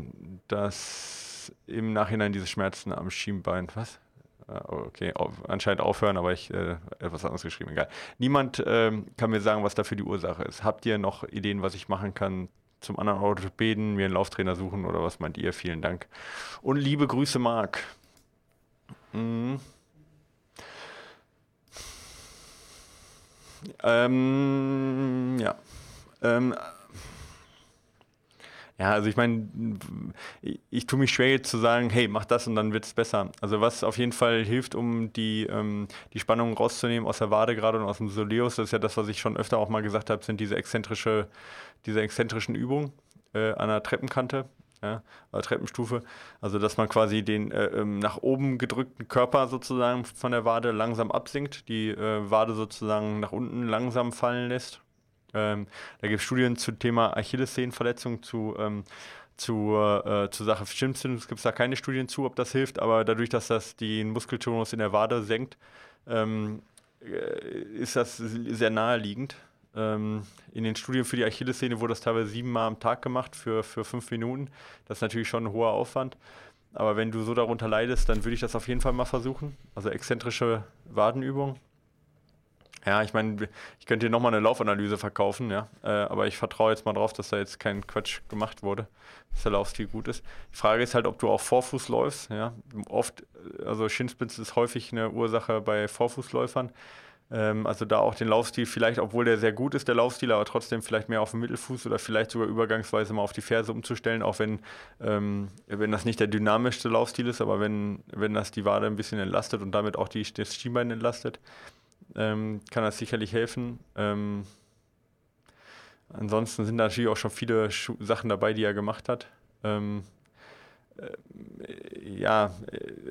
das im Nachhinein diese Schmerzen am Schienbein, was? Ah, okay, anscheinend aufhören, aber ich äh, etwas anderes geschrieben, egal. Niemand ähm, kann mir sagen, was dafür die Ursache ist. Habt ihr noch Ideen, was ich machen kann zum anderen Orthopäden, mir einen Lauftrainer suchen oder was meint ihr? Vielen Dank. Und liebe Grüße, Marc. Mhm. Ähm, ja. Ähm, ja, also ich meine, ich, ich tue mich schwer jetzt zu sagen, hey, mach das und dann wird es besser. Also was auf jeden Fall hilft, um die, ähm, die Spannung rauszunehmen aus der Wade gerade und aus dem Soleus, das ist ja das, was ich schon öfter auch mal gesagt habe, sind diese exzentrische, diese exzentrischen Übungen äh, an der Treppenkante. Ja, oder Treppenstufe. Also, dass man quasi den äh, ähm, nach oben gedrückten Körper sozusagen von der Wade langsam absinkt, die äh, Wade sozusagen nach unten langsam fallen lässt ähm, da gibt es Studien zum Thema Achillessehnenverletzung, zu, ähm, zu, äh, zur Sache Schirmzündung gibt es da keine Studien zu, ob das hilft, aber dadurch, dass das den Muskeltonus in der Wade senkt, ähm, äh, ist das sehr naheliegend. Ähm, in den Studien für die Achillessehne wurde das teilweise siebenmal am Tag gemacht für, für fünf Minuten. Das ist natürlich schon ein hoher Aufwand. Aber wenn du so darunter leidest, dann würde ich das auf jeden Fall mal versuchen. Also exzentrische Wadenübung. Ja, ich meine, ich könnte hier nochmal eine Laufanalyse verkaufen, ja. Äh, aber ich vertraue jetzt mal drauf, dass da jetzt kein Quatsch gemacht wurde, dass der Laufstil gut ist. Die Frage ist halt, ob du auch Vorfuß läufst, ja. Oft, also Shinspitze ist häufig eine Ursache bei Vorfußläufern. Ähm, also da auch den Laufstil vielleicht, obwohl der sehr gut ist, der Laufstil, aber trotzdem vielleicht mehr auf den Mittelfuß oder vielleicht sogar übergangsweise mal auf die Ferse umzustellen, auch wenn, ähm, wenn das nicht der dynamischste Laufstil ist, aber wenn, wenn das die Wade ein bisschen entlastet und damit auch die, das Schienbein entlastet, ähm, kann das sicherlich helfen. Ähm, ansonsten sind natürlich auch schon viele Schu Sachen dabei, die er gemacht hat. Ähm, äh, ja,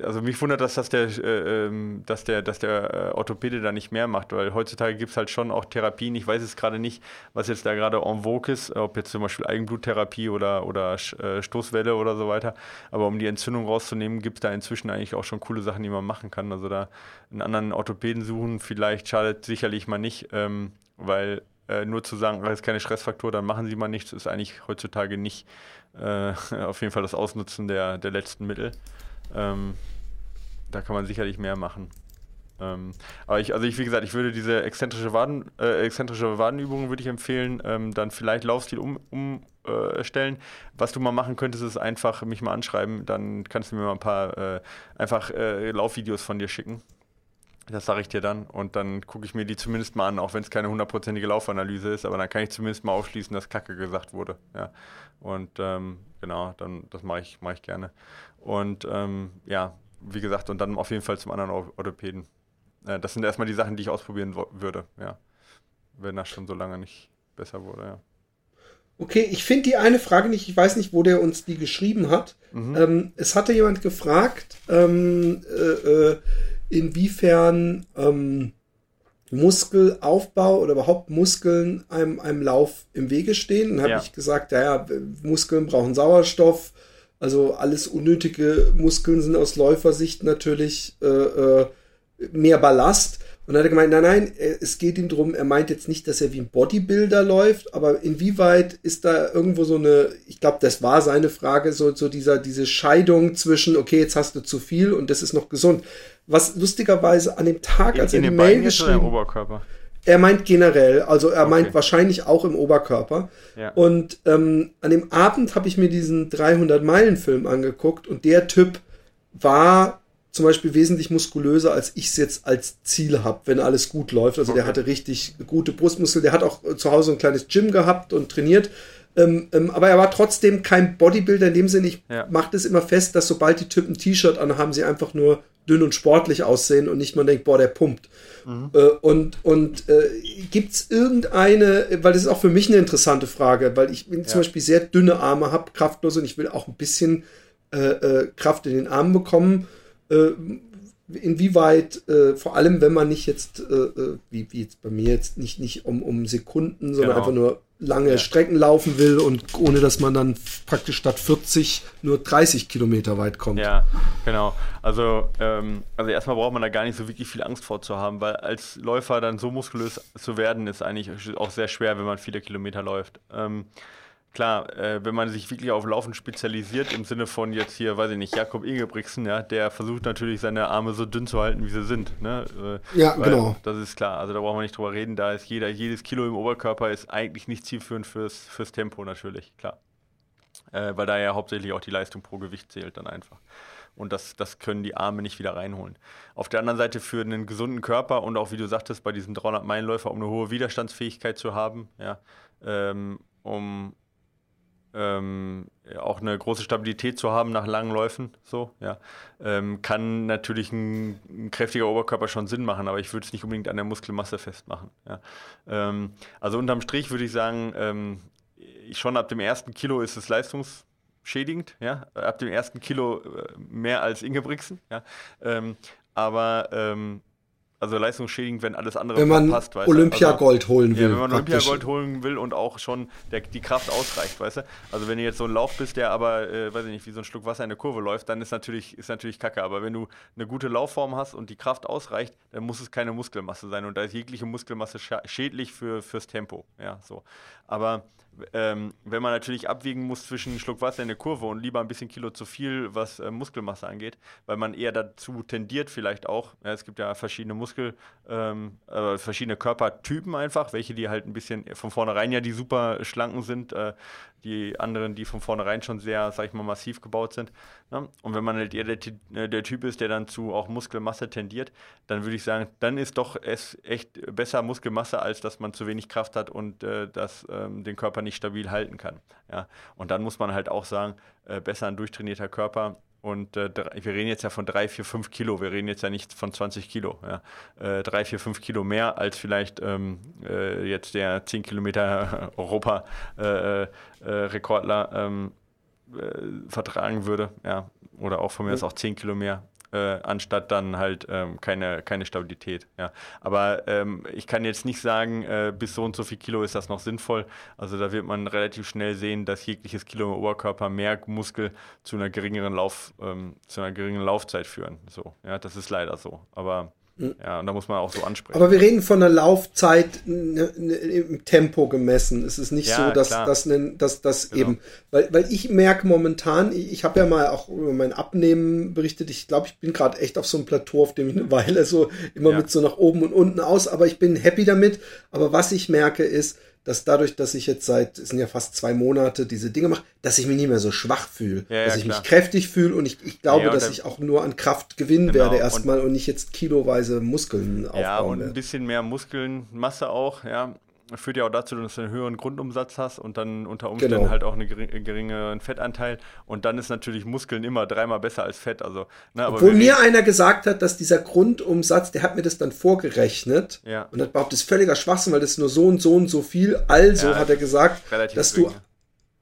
also mich wundert das, dass der, äh, ähm, dass der, dass der äh, Orthopäde da nicht mehr macht, weil heutzutage gibt es halt schon auch Therapien. Ich weiß jetzt gerade nicht, was jetzt da gerade en vogue ist, ob jetzt zum Beispiel Eigenbluttherapie oder, oder äh, Stoßwelle oder so weiter. Aber um die Entzündung rauszunehmen, gibt es da inzwischen eigentlich auch schon coole Sachen, die man machen kann. Also da einen anderen Orthopäden suchen, vielleicht schadet sicherlich mal nicht, ähm, weil äh, nur zu sagen, das ist keine Stressfaktor, dann machen sie mal nichts, ist eigentlich heutzutage nicht äh, auf jeden Fall das Ausnutzen der, der letzten Mittel. Ähm, da kann man sicherlich mehr machen. Ähm, aber ich, also ich, wie gesagt, ich würde diese exzentrische, Waden, äh, exzentrische Wadenübungen würde ich empfehlen, ähm, dann vielleicht Laufstil umstellen. Um, äh, Was du mal machen könntest, ist einfach mich mal anschreiben, dann kannst du mir mal ein paar äh, einfach äh, Laufvideos von dir schicken. Das sage ich dir dann und dann gucke ich mir die zumindest mal an, auch wenn es keine hundertprozentige Laufanalyse ist, aber dann kann ich zumindest mal aufschließen, dass Kacke gesagt wurde. Ja. Und ähm, genau, dann das mache ich, mach ich gerne. Und ähm, ja, wie gesagt, und dann auf jeden Fall zum anderen Orthopäden. Äh, das sind erstmal die Sachen, die ich ausprobieren würde, ja. Wenn das schon so lange nicht besser wurde, ja. Okay, ich finde die eine Frage nicht, ich weiß nicht, wo der uns die geschrieben hat. Mhm. Ähm, es hatte jemand gefragt, ähm, äh, äh, inwiefern ähm, Muskelaufbau oder überhaupt Muskeln einem, einem Lauf im Wege stehen. Dann habe ja. ich gesagt, ja, ja, Muskeln brauchen Sauerstoff, also alles unnötige Muskeln sind aus Läufersicht natürlich äh, äh, mehr Ballast. Und dann hat er gemeint, nein, nein, es geht ihm drum, er meint jetzt nicht, dass er wie ein Bodybuilder läuft, aber inwieweit ist da irgendwo so eine, ich glaube, das war seine Frage, so, so dieser, diese Scheidung zwischen, okay, jetzt hast du zu viel und das ist noch gesund. Was lustigerweise an dem Tag, in, als er die Mail geschrieben Oberkörper? Er meint generell, also er okay. meint wahrscheinlich auch im Oberkörper. Ja. Und ähm, an dem Abend habe ich mir diesen 300-Meilen-Film angeguckt und der Typ war zum Beispiel wesentlich muskulöser, als ich es jetzt als Ziel habe, wenn alles gut läuft. Also okay. der hatte richtig gute Brustmuskel, der hat auch zu Hause ein kleines Gym gehabt und trainiert. Ähm, ähm, aber er war trotzdem kein Bodybuilder in dem Sinne. Ich ja. mache das immer fest, dass sobald die Typen T-Shirt anhaben, sie einfach nur dünn und sportlich aussehen und nicht man denkt, boah, der pumpt. Mhm. Äh, und und äh, gibt es irgendeine, weil das ist auch für mich eine interessante Frage, weil ich ja. zum Beispiel sehr dünne Arme habe, kraftlos und ich will auch ein bisschen äh, äh Kraft in den Armen bekommen äh, inwieweit, äh, vor allem wenn man nicht jetzt, äh, äh, wie, wie jetzt bei mir jetzt, nicht, nicht um, um Sekunden, sondern genau. einfach nur lange ja. Strecken laufen will und ohne dass man dann praktisch statt 40 nur 30 Kilometer weit kommt. Ja, genau. Also, ähm, also erstmal braucht man da gar nicht so wirklich viel Angst vor zu haben, weil als Läufer dann so muskulös zu werden, ist eigentlich auch sehr schwer, wenn man viele Kilometer läuft. Ähm, klar, äh, wenn man sich wirklich auf Laufen spezialisiert, im Sinne von jetzt hier, weiß ich nicht, Jakob Ingebrigtsen, ja, der versucht natürlich seine Arme so dünn zu halten, wie sie sind. Ne? Äh, ja, genau. Das ist klar. Also da brauchen wir nicht drüber reden. Da ist jeder, jedes Kilo im Oberkörper ist eigentlich nicht zielführend fürs, fürs Tempo natürlich, klar. Äh, weil da ja hauptsächlich auch die Leistung pro Gewicht zählt dann einfach. Und das, das können die Arme nicht wieder reinholen. Auf der anderen Seite für einen gesunden Körper und auch, wie du sagtest, bei diesen 300-Meilen-Läufer, um eine hohe Widerstandsfähigkeit zu haben, ja, ähm, um ähm, auch eine große Stabilität zu haben nach langen Läufen, so, ja, ähm, kann natürlich ein, ein, kräftiger Oberkörper schon Sinn machen, aber ich würde es nicht unbedingt an der Muskelmasse festmachen. Ja. Ähm, also unterm Strich würde ich sagen, ähm, schon ab dem ersten Kilo ist es leistungsschädigend, ja, ab dem ersten Kilo äh, mehr als Ingebrigtsen, ja, ähm, aber ähm, also leistungsschädigend, wenn alles andere wenn man passt, weißt Olympiagold also, holen will. Ja, wenn man Olympiagold holen will und auch schon der, die Kraft ausreicht, weißt du? Also wenn du jetzt so ein Lauf bist, der aber, äh, weiß ich nicht, wie so ein Schluck Wasser in der Kurve läuft, dann ist natürlich, ist natürlich kacke. Aber wenn du eine gute Laufform hast und die Kraft ausreicht, dann muss es keine Muskelmasse sein. Und da ist jegliche Muskelmasse schädlich für, fürs Tempo. Ja, so. Aber ähm, wenn man natürlich abwiegen muss zwischen einem Schluck Wasser in der Kurve und lieber ein bisschen Kilo zu viel, was äh, Muskelmasse angeht, weil man eher dazu tendiert, vielleicht auch. Ja, es gibt ja verschiedene Muskel, ähm, äh, verschiedene Körpertypen einfach, welche die halt ein bisschen von vornherein ja die super schlanken sind, äh, die anderen, die von vornherein schon sehr, sag ich mal, massiv gebaut sind. Ne? Und wenn man halt eher der, äh, der, Typ ist, der dann zu auch Muskelmasse tendiert, dann würde ich sagen, dann ist doch es echt besser Muskelmasse, als dass man zu wenig Kraft hat und äh, das ähm, den Körper nicht stabil halten kann. Ja? Und dann muss man halt auch sagen, äh, besser ein durchtrainierter Körper und äh, wir reden jetzt ja von 3, 4, 5 Kilo. Wir reden jetzt ja nicht von 20 Kilo. Ja. Äh, 3, 4, 5 Kilo mehr als vielleicht ähm, äh, jetzt der 10 Kilometer Europa-Rekordler äh, äh, ähm, äh, vertragen würde. Ja. Oder auch von mir aus auch 10 Kilo mehr äh, anstatt dann halt ähm, keine, keine Stabilität. Ja. Aber ähm, ich kann jetzt nicht sagen, äh, bis so und so viel Kilo ist das noch sinnvoll. Also da wird man relativ schnell sehen, dass jegliches Kilo im Oberkörper mehr Muskel zu einer geringeren Lauf, ähm, zu einer geringeren Laufzeit führen. So, ja, das ist leider so. Aber ja, und da muss man auch so ansprechen. Aber wir reden von einer Laufzeit im Tempo gemessen. Es ist nicht ja, so, dass das dass, dass genau. eben, weil, weil ich merke momentan, ich, ich habe ja mal auch über mein Abnehmen berichtet, ich glaube, ich bin gerade echt auf so einem Plateau, auf dem ich eine Weile so immer ja. mit so nach oben und unten aus, aber ich bin happy damit. Aber was ich merke ist, dass dadurch, dass ich jetzt seit, es sind ja fast zwei Monate diese Dinge mache, dass ich mich nicht mehr so schwach fühle. Ja, ja, dass ich klar. mich kräftig fühle und ich, ich glaube, ja, dass ich auch nur an Kraft gewinnen genau, werde erstmal und, und, nicht jetzt kiloweise Muskeln aufbauen Ja, und werde. ein bisschen mehr Muskeln, Masse auch, ja führt ja auch dazu, dass du einen höheren Grundumsatz hast und dann unter Umständen genau. halt auch einen geringeren Fettanteil. Und dann ist natürlich Muskeln immer dreimal besser als Fett. Also, ne, Obwohl mir einer gesagt hat, dass dieser Grundumsatz, der hat mir das dann vorgerechnet. Ja. Und hat behauptet, das ist völliger Schwachsinn, weil das ist nur so und so und so viel. Also ja, hat er gesagt, dass du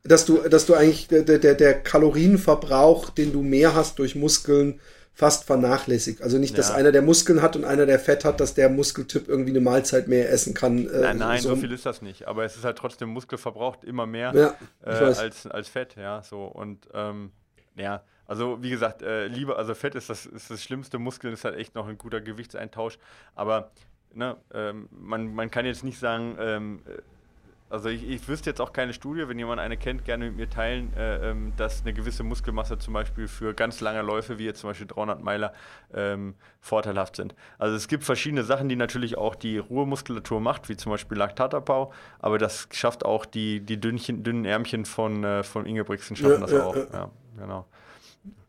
dass du, dass du eigentlich der, der, der Kalorienverbrauch, den du mehr hast durch Muskeln, fast vernachlässigt. Also nicht, dass ja. einer, der Muskeln hat und einer, der Fett hat, dass der Muskeltyp irgendwie eine Mahlzeit mehr essen kann. Äh, nein, nein, so, so, viel ist das nicht. Aber es ist halt trotzdem Muskelverbraucht immer mehr ja, äh, als, als Fett, ja, so. Und ähm, ja, also wie gesagt, äh, Liebe, also Fett ist das, ist das Schlimmste, Muskeln ist halt echt noch ein guter Gewichtseintausch. Aber ne, ähm, man, man kann jetzt nicht sagen, ähm, also ich, ich, wüsste jetzt auch keine Studie, wenn jemand eine kennt, gerne mit mir teilen, äh, ähm, dass eine gewisse Muskelmasse zum Beispiel für ganz lange Läufe, wie jetzt zum Beispiel 300 Meiler, ähm, vorteilhaft sind. Also es gibt verschiedene Sachen, die natürlich auch die Ruhemuskulatur macht, wie zum Beispiel Laktatabbau, aber das schafft auch die, die dünnchen, dünnen Ärmchen von, äh, von Ingebrigtsen schaffen ja, das ja, auch. Ja, genau.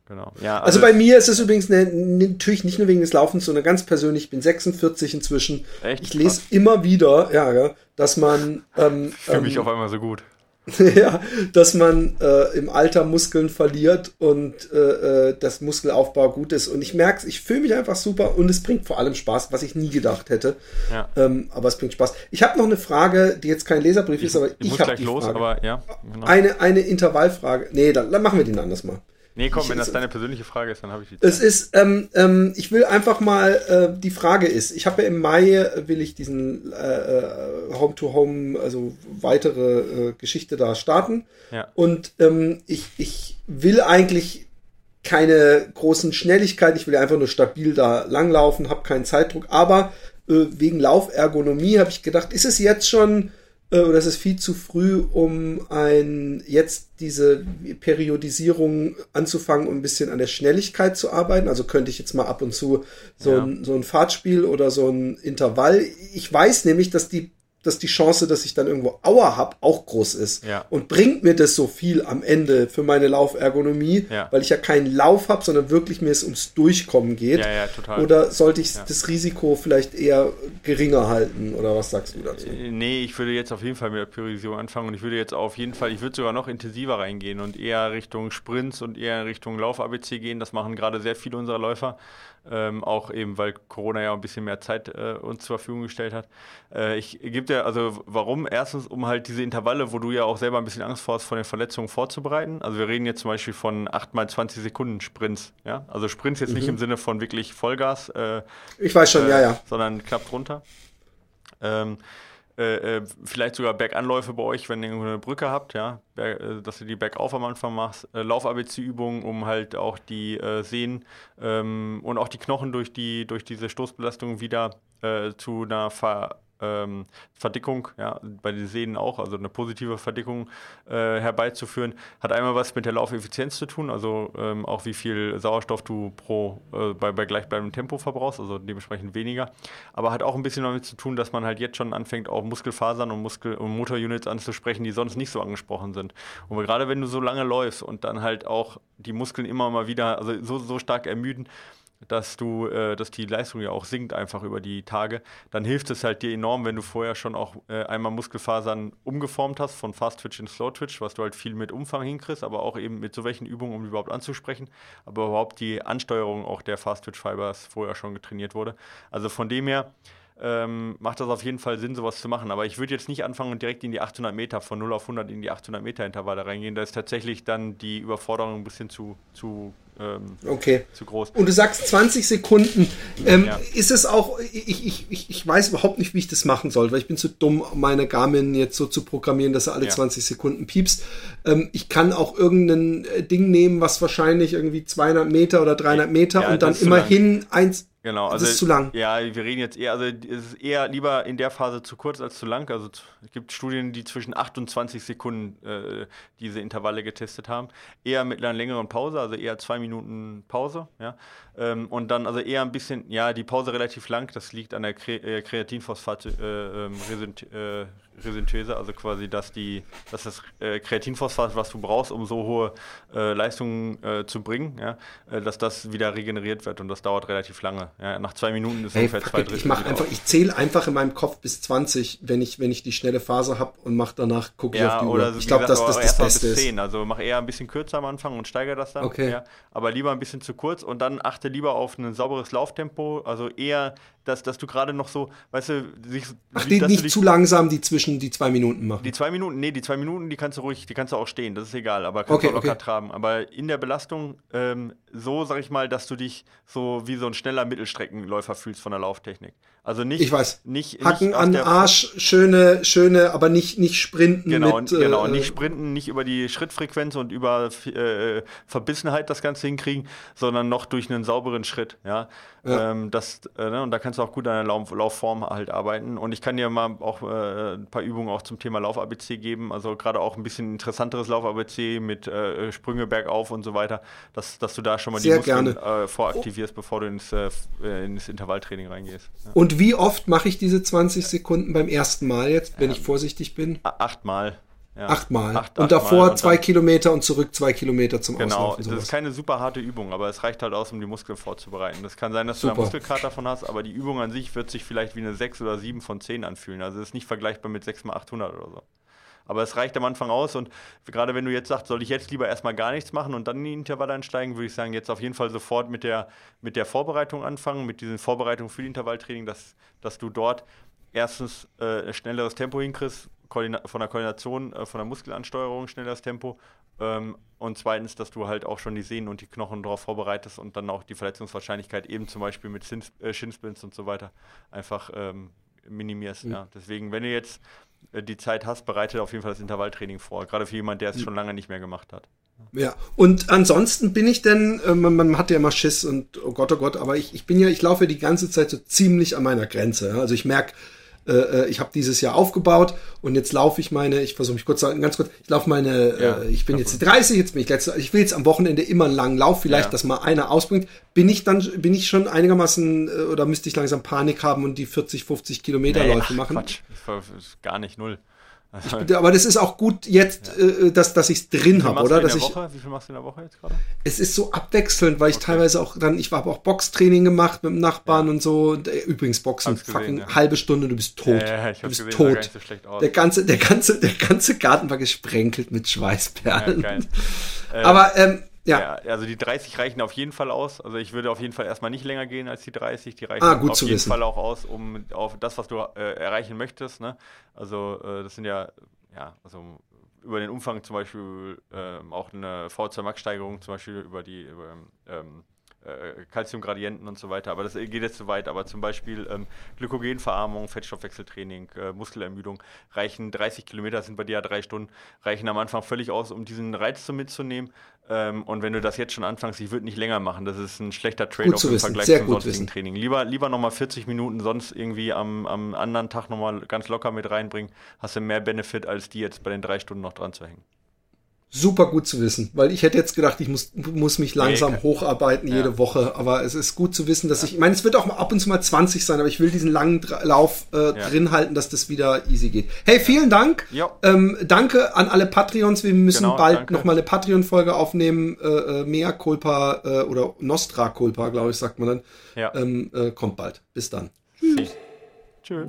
Genau. Ja, also, also, bei mir ist es übrigens eine, natürlich nicht nur wegen des Laufens, sondern ganz persönlich, ich bin 46 inzwischen. Echt? Ich lese immer wieder, ja, ja, dass man. Ähm, ich fühle mich ähm, auf einmal so gut. ja, dass man äh, im Alter Muskeln verliert und äh, äh das Muskelaufbau gut ist. Und ich merke es, ich fühle mich einfach super und es bringt vor allem Spaß, was ich nie gedacht hätte. Ja. Ähm, aber es bringt Spaß. Ich habe noch eine Frage, die jetzt kein Leserbrief ich, ist, aber ich, ich habe die los, Frage. Aber, ja, genau. eine, eine Intervallfrage. Nee, dann, dann machen wir den anders mal. Nee, komm, ich, wenn das deine persönliche Frage ist, dann habe ich die Zeit. Es ist, ähm, ähm, ich will einfach mal, äh, die Frage ist, ich habe ja im Mai, äh, will ich diesen äh, Home-to-Home, äh, -Home, also weitere äh, Geschichte da starten. Ja. Und ähm, ich, ich will eigentlich keine großen Schnelligkeiten, ich will einfach nur stabil da langlaufen, habe keinen Zeitdruck, aber äh, wegen Laufergonomie habe ich gedacht, ist es jetzt schon äh, oder ist es viel zu früh, um ein jetzt diese Periodisierung anzufangen, um ein bisschen an der Schnelligkeit zu arbeiten? Also könnte ich jetzt mal ab und zu so, ja. ein, so ein Fahrtspiel oder so ein Intervall. Ich weiß nämlich, dass die dass die Chance, dass ich dann irgendwo Auer hab, auch groß ist. Ja. Und bringt mir das so viel am Ende für meine Laufergonomie, ja. weil ich ja keinen Lauf habe, sondern wirklich mir es ums Durchkommen geht. Ja. Oder sollte ich das Risiko vielleicht eher geringer halten? Oder was sagst du dazu? Äh, nee, ich würde jetzt auf jeden Fall mit der Priorisierung anfangen und ich würde jetzt auf jeden Fall, ich würde sogar noch intensiver reingehen und eher Richtung Sprints und eher Richtung Lauf-ABC gehen. Das machen gerade sehr viele unserer Läufer. Ähm, auch eben, weil Corona ja ein bisschen mehr Zeit äh, uns zur Verfügung gestellt hat. Äh, ich gebe dir, also warum? Erstens, um halt diese Intervalle, wo du ja auch selber ein bisschen Angst vor hast, von den Verletzungen vorzubereiten. Also wir reden jetzt zum Beispiel von 8 mal 20 Sekunden Sprints. Ja? Also Sprints jetzt mhm. nicht im Sinne von wirklich Vollgas. Äh, ich weiß schon, ja, ja. Sondern knapp drunter. Ähm, äh, äh, vielleicht sogar Berganläufe bei euch, wenn ihr eine Brücke habt, ja, äh, dass du die Bergauf am Anfang machst, äh, Lauf-ABC-Übungen, um halt auch die äh, Sehnen ähm, und auch die Knochen durch die durch diese Stoßbelastung wieder äh, zu einer Ver ähm, Verdickung, ja, bei den Sehnen auch, also eine positive Verdickung äh, herbeizuführen, hat einmal was mit der Laufeffizienz zu tun, also ähm, auch wie viel Sauerstoff du pro äh, bei, bei gleichbleibendem Tempo verbrauchst, also dementsprechend weniger, aber hat auch ein bisschen damit zu tun, dass man halt jetzt schon anfängt, auch Muskelfasern und Muskel- und Motorunits anzusprechen, die sonst nicht so angesprochen sind. Und gerade wenn du so lange läufst und dann halt auch die Muskeln immer mal wieder, also so, so stark ermüden, dass du, äh, dass die Leistung ja auch sinkt einfach über die Tage, dann hilft es halt dir enorm, wenn du vorher schon auch äh, einmal Muskelfasern umgeformt hast von Fast Twitch in Slow Twitch, was du halt viel mit Umfang hinkriegst, aber auch eben mit so welchen Übungen, um überhaupt anzusprechen, aber überhaupt die Ansteuerung auch der Fast Twitch Fibers vorher schon getrainiert wurde. Also von dem her ähm, macht das auf jeden Fall Sinn, sowas zu machen. Aber ich würde jetzt nicht anfangen und direkt in die 800 Meter, von 0 auf 100 in die 800 Meter Intervalle reingehen. Da ist tatsächlich dann die Überforderung ein bisschen zu, zu ähm, okay. zu groß. Und du sagst 20 Sekunden. Ähm, ja. Ist es auch, ich, ich, ich, ich weiß überhaupt nicht, wie ich das machen soll, weil ich bin zu dumm, meine Garmin jetzt so zu programmieren, dass er alle ja. 20 Sekunden piepst. Ähm, ich kann auch irgendein äh, Ding nehmen, was wahrscheinlich irgendwie 200 Meter oder 300 Meter ja, und dann immerhin eins, Genau, also das ist zu lang. Ja, wir reden jetzt eher, also es ist eher lieber in der Phase zu kurz als zu lang. Also es gibt Studien, die zwischen 28 Sekunden äh, diese Intervalle getestet haben. Eher mit einer längeren Pause, also eher zwei Minuten Pause, ja. Ähm, und dann also eher ein bisschen, ja, die Pause relativ lang, das liegt an der Kre äh, Kreatinphosphat äh, ähm, äh, also quasi, dass, die, dass das äh, Kreatinphosphat, was du brauchst, um so hohe äh, Leistungen zu bringen, ja, dass das wieder regeneriert wird und das dauert relativ lange. Ja. Nach zwei Minuten ist hey, ungefähr zwei Drittel. Ich einfach, ich zähle einfach in meinem Kopf bis 20, wenn ich, wenn ich die schnelle Phase habe und mache danach, gucke ja, ich auf die Uhr. Ich glaube, dass das das Beste bis 10. Also mach eher ein bisschen kürzer am Anfang und steigere das dann. Okay. Ja, aber lieber ein bisschen zu kurz und dann achte lieber auf ein sauberes Lauftempo, also eher dass, dass du gerade noch so, weißt du, sich, Ach, die, nicht zu langsam, die zwischen die zwei Minuten machen. Die zwei Minuten, nee, die zwei Minuten, die kannst du ruhig, die kannst du auch stehen, das ist egal, aber kannst okay, du auch locker okay. traben. Aber in der Belastung ähm, so, sag ich mal, dass du dich so wie so ein schneller Mittelstreckenläufer fühlst von der Lauftechnik. Also nicht, ich weiß. nicht, Hacken nicht an den Arsch, schöne, schöne, aber nicht, nicht sprinten. Genau, mit, genau, äh, nicht sprinten, nicht über die Schrittfrequenz und über äh, Verbissenheit das Ganze hinkriegen, sondern noch durch einen sauberen Schritt, ja. ja. Ähm, das, äh, ne, und da kannst du auch gut an der Lauf Laufform halt arbeiten. Und ich kann dir mal auch äh, ein paar Übungen auch zum Thema Lauf-ABC geben, also gerade auch ein bisschen interessanteres Lauf-ABC mit äh, Sprünge bergauf und so weiter, dass, dass du da schon mal Sehr die Muskeln äh, voraktivierst, bevor du ins, ins Intervalltraining reingehst. Ja. Und wie oft mache ich diese 20 Sekunden beim ersten Mal jetzt, wenn ja. ich vorsichtig bin? Achtmal. Ja. Achtmal. Acht, und davor und zwei Kilometer und zurück zwei Kilometer zum genau, Auslaufen. Genau, das ist keine super harte Übung, aber es reicht halt aus, um die Muskeln vorzubereiten. Das kann sein, dass super. du einen Muskelkater davon hast, aber die Übung an sich wird sich vielleicht wie eine 6 oder 7 von 10 anfühlen. Also es ist nicht vergleichbar mit 6 mal 800 oder so. Aber es reicht am Anfang aus und gerade wenn du jetzt sagst, soll ich jetzt lieber erstmal gar nichts machen und dann in die Intervalle einsteigen, würde ich sagen, jetzt auf jeden Fall sofort mit der, mit der Vorbereitung anfangen, mit diesen Vorbereitungen für die Intervalltraining, dass, dass du dort erstens äh, schnelleres Tempo hinkriegst, von der Koordination, äh, von der Muskelansteuerung schnell das Tempo. Ähm, und zweitens, dass du halt auch schon die Sehnen und die Knochen darauf vorbereitest und dann auch die Verletzungswahrscheinlichkeit eben zum Beispiel mit Shin, äh, Shinsplints und so weiter einfach ähm, minimierst. Mhm. Ja. Deswegen, wenn du jetzt äh, die Zeit hast, bereite auf jeden Fall das Intervalltraining vor. Gerade für jemanden, der es mhm. schon lange nicht mehr gemacht hat. Ja, und ansonsten bin ich denn, äh, man, man hat ja immer Schiss und oh Gott, oh Gott, aber ich, ich bin ja, ich laufe die ganze Zeit so ziemlich an meiner Grenze. Also ich merke, äh, äh, ich habe dieses Jahr aufgebaut und jetzt laufe ich meine, ich versuche mich kurz ganz kurz, ich laufe meine, ja, äh, ich bin jetzt 30, jetzt bin ich letzte, ich will jetzt am Wochenende immer einen langen Lauf, vielleicht, ja. dass mal einer ausbringt. Bin ich dann, bin ich schon einigermaßen äh, oder müsste ich langsam Panik haben und die 40, 50 Kilometer Läufe nee, machen? Quatsch, gar nicht null. Ich, aber das ist auch gut jetzt, ja. äh, dass, dass ich es drin habe, oder? Dass ich, Wie viel machst du in der Woche jetzt gerade? Es ist so abwechselnd, weil ich okay. teilweise auch dann, ich habe auch Boxtraining gemacht mit dem Nachbarn ja. und so. Und, äh, übrigens, Boxen, fucking ja. halbe Stunde, du bist tot. Ja, du bist gesehen, tot. So der ganze, der ganze, der ganze Garten war gesprenkelt mit Schweißperlen. aber ähm, ja. ja. Also die 30 reichen auf jeden Fall aus. Also ich würde auf jeden Fall erstmal nicht länger gehen als die 30. Die reichen ah, auf jeden wissen. Fall auch aus, um auf das, was du äh, erreichen möchtest. Ne? Also äh, das sind ja, ja, also über den Umfang zum Beispiel äh, auch eine V2 Max-Steigerung, zum Beispiel über die über, ähm, Äh, und so weiter. Aber das geht jetzt zu weit. Aber zum Beispiel ähm, Glykogenverarmung, Fettstoffwechseltraining, äh, Muskelermüdung reichen 30 Kilometer, sind bei dir ja drei Stunden, reichen am Anfang völlig aus, um diesen Reiz so mitzunehmen. Ähm, und wenn du das jetzt schon anfängst, ich würde nicht länger machen. Das ist ein schlechter Trade-off im Vergleich zum sonstigen wissen. Training. Lieber, lieber nochmal 40 Minuten sonst irgendwie am, am anderen Tag nochmal ganz locker mit reinbringen. Hast du mehr Benefit, als die jetzt bei den drei Stunden noch dran zu hängen super gut zu wissen, weil ich hätte jetzt gedacht, ich muss, muss mich langsam nee, hocharbeiten jede ja. Woche, aber es ist gut zu wissen, dass ja. ich, ich meine, es wird auch mal ab und zu mal 20 sein, aber ich will diesen langen Lauf äh, ja. drin halten, dass das wieder easy geht. Hey, vielen Dank. Ähm, danke an alle Patreons. Wir müssen genau, bald nochmal eine Patreon-Folge aufnehmen. Äh, äh, Mea Culpa äh, oder Nostra Culpa, glaube ich, sagt man dann. Ja. Ähm, äh, kommt bald. Bis dann. Tschüss. Tschüss.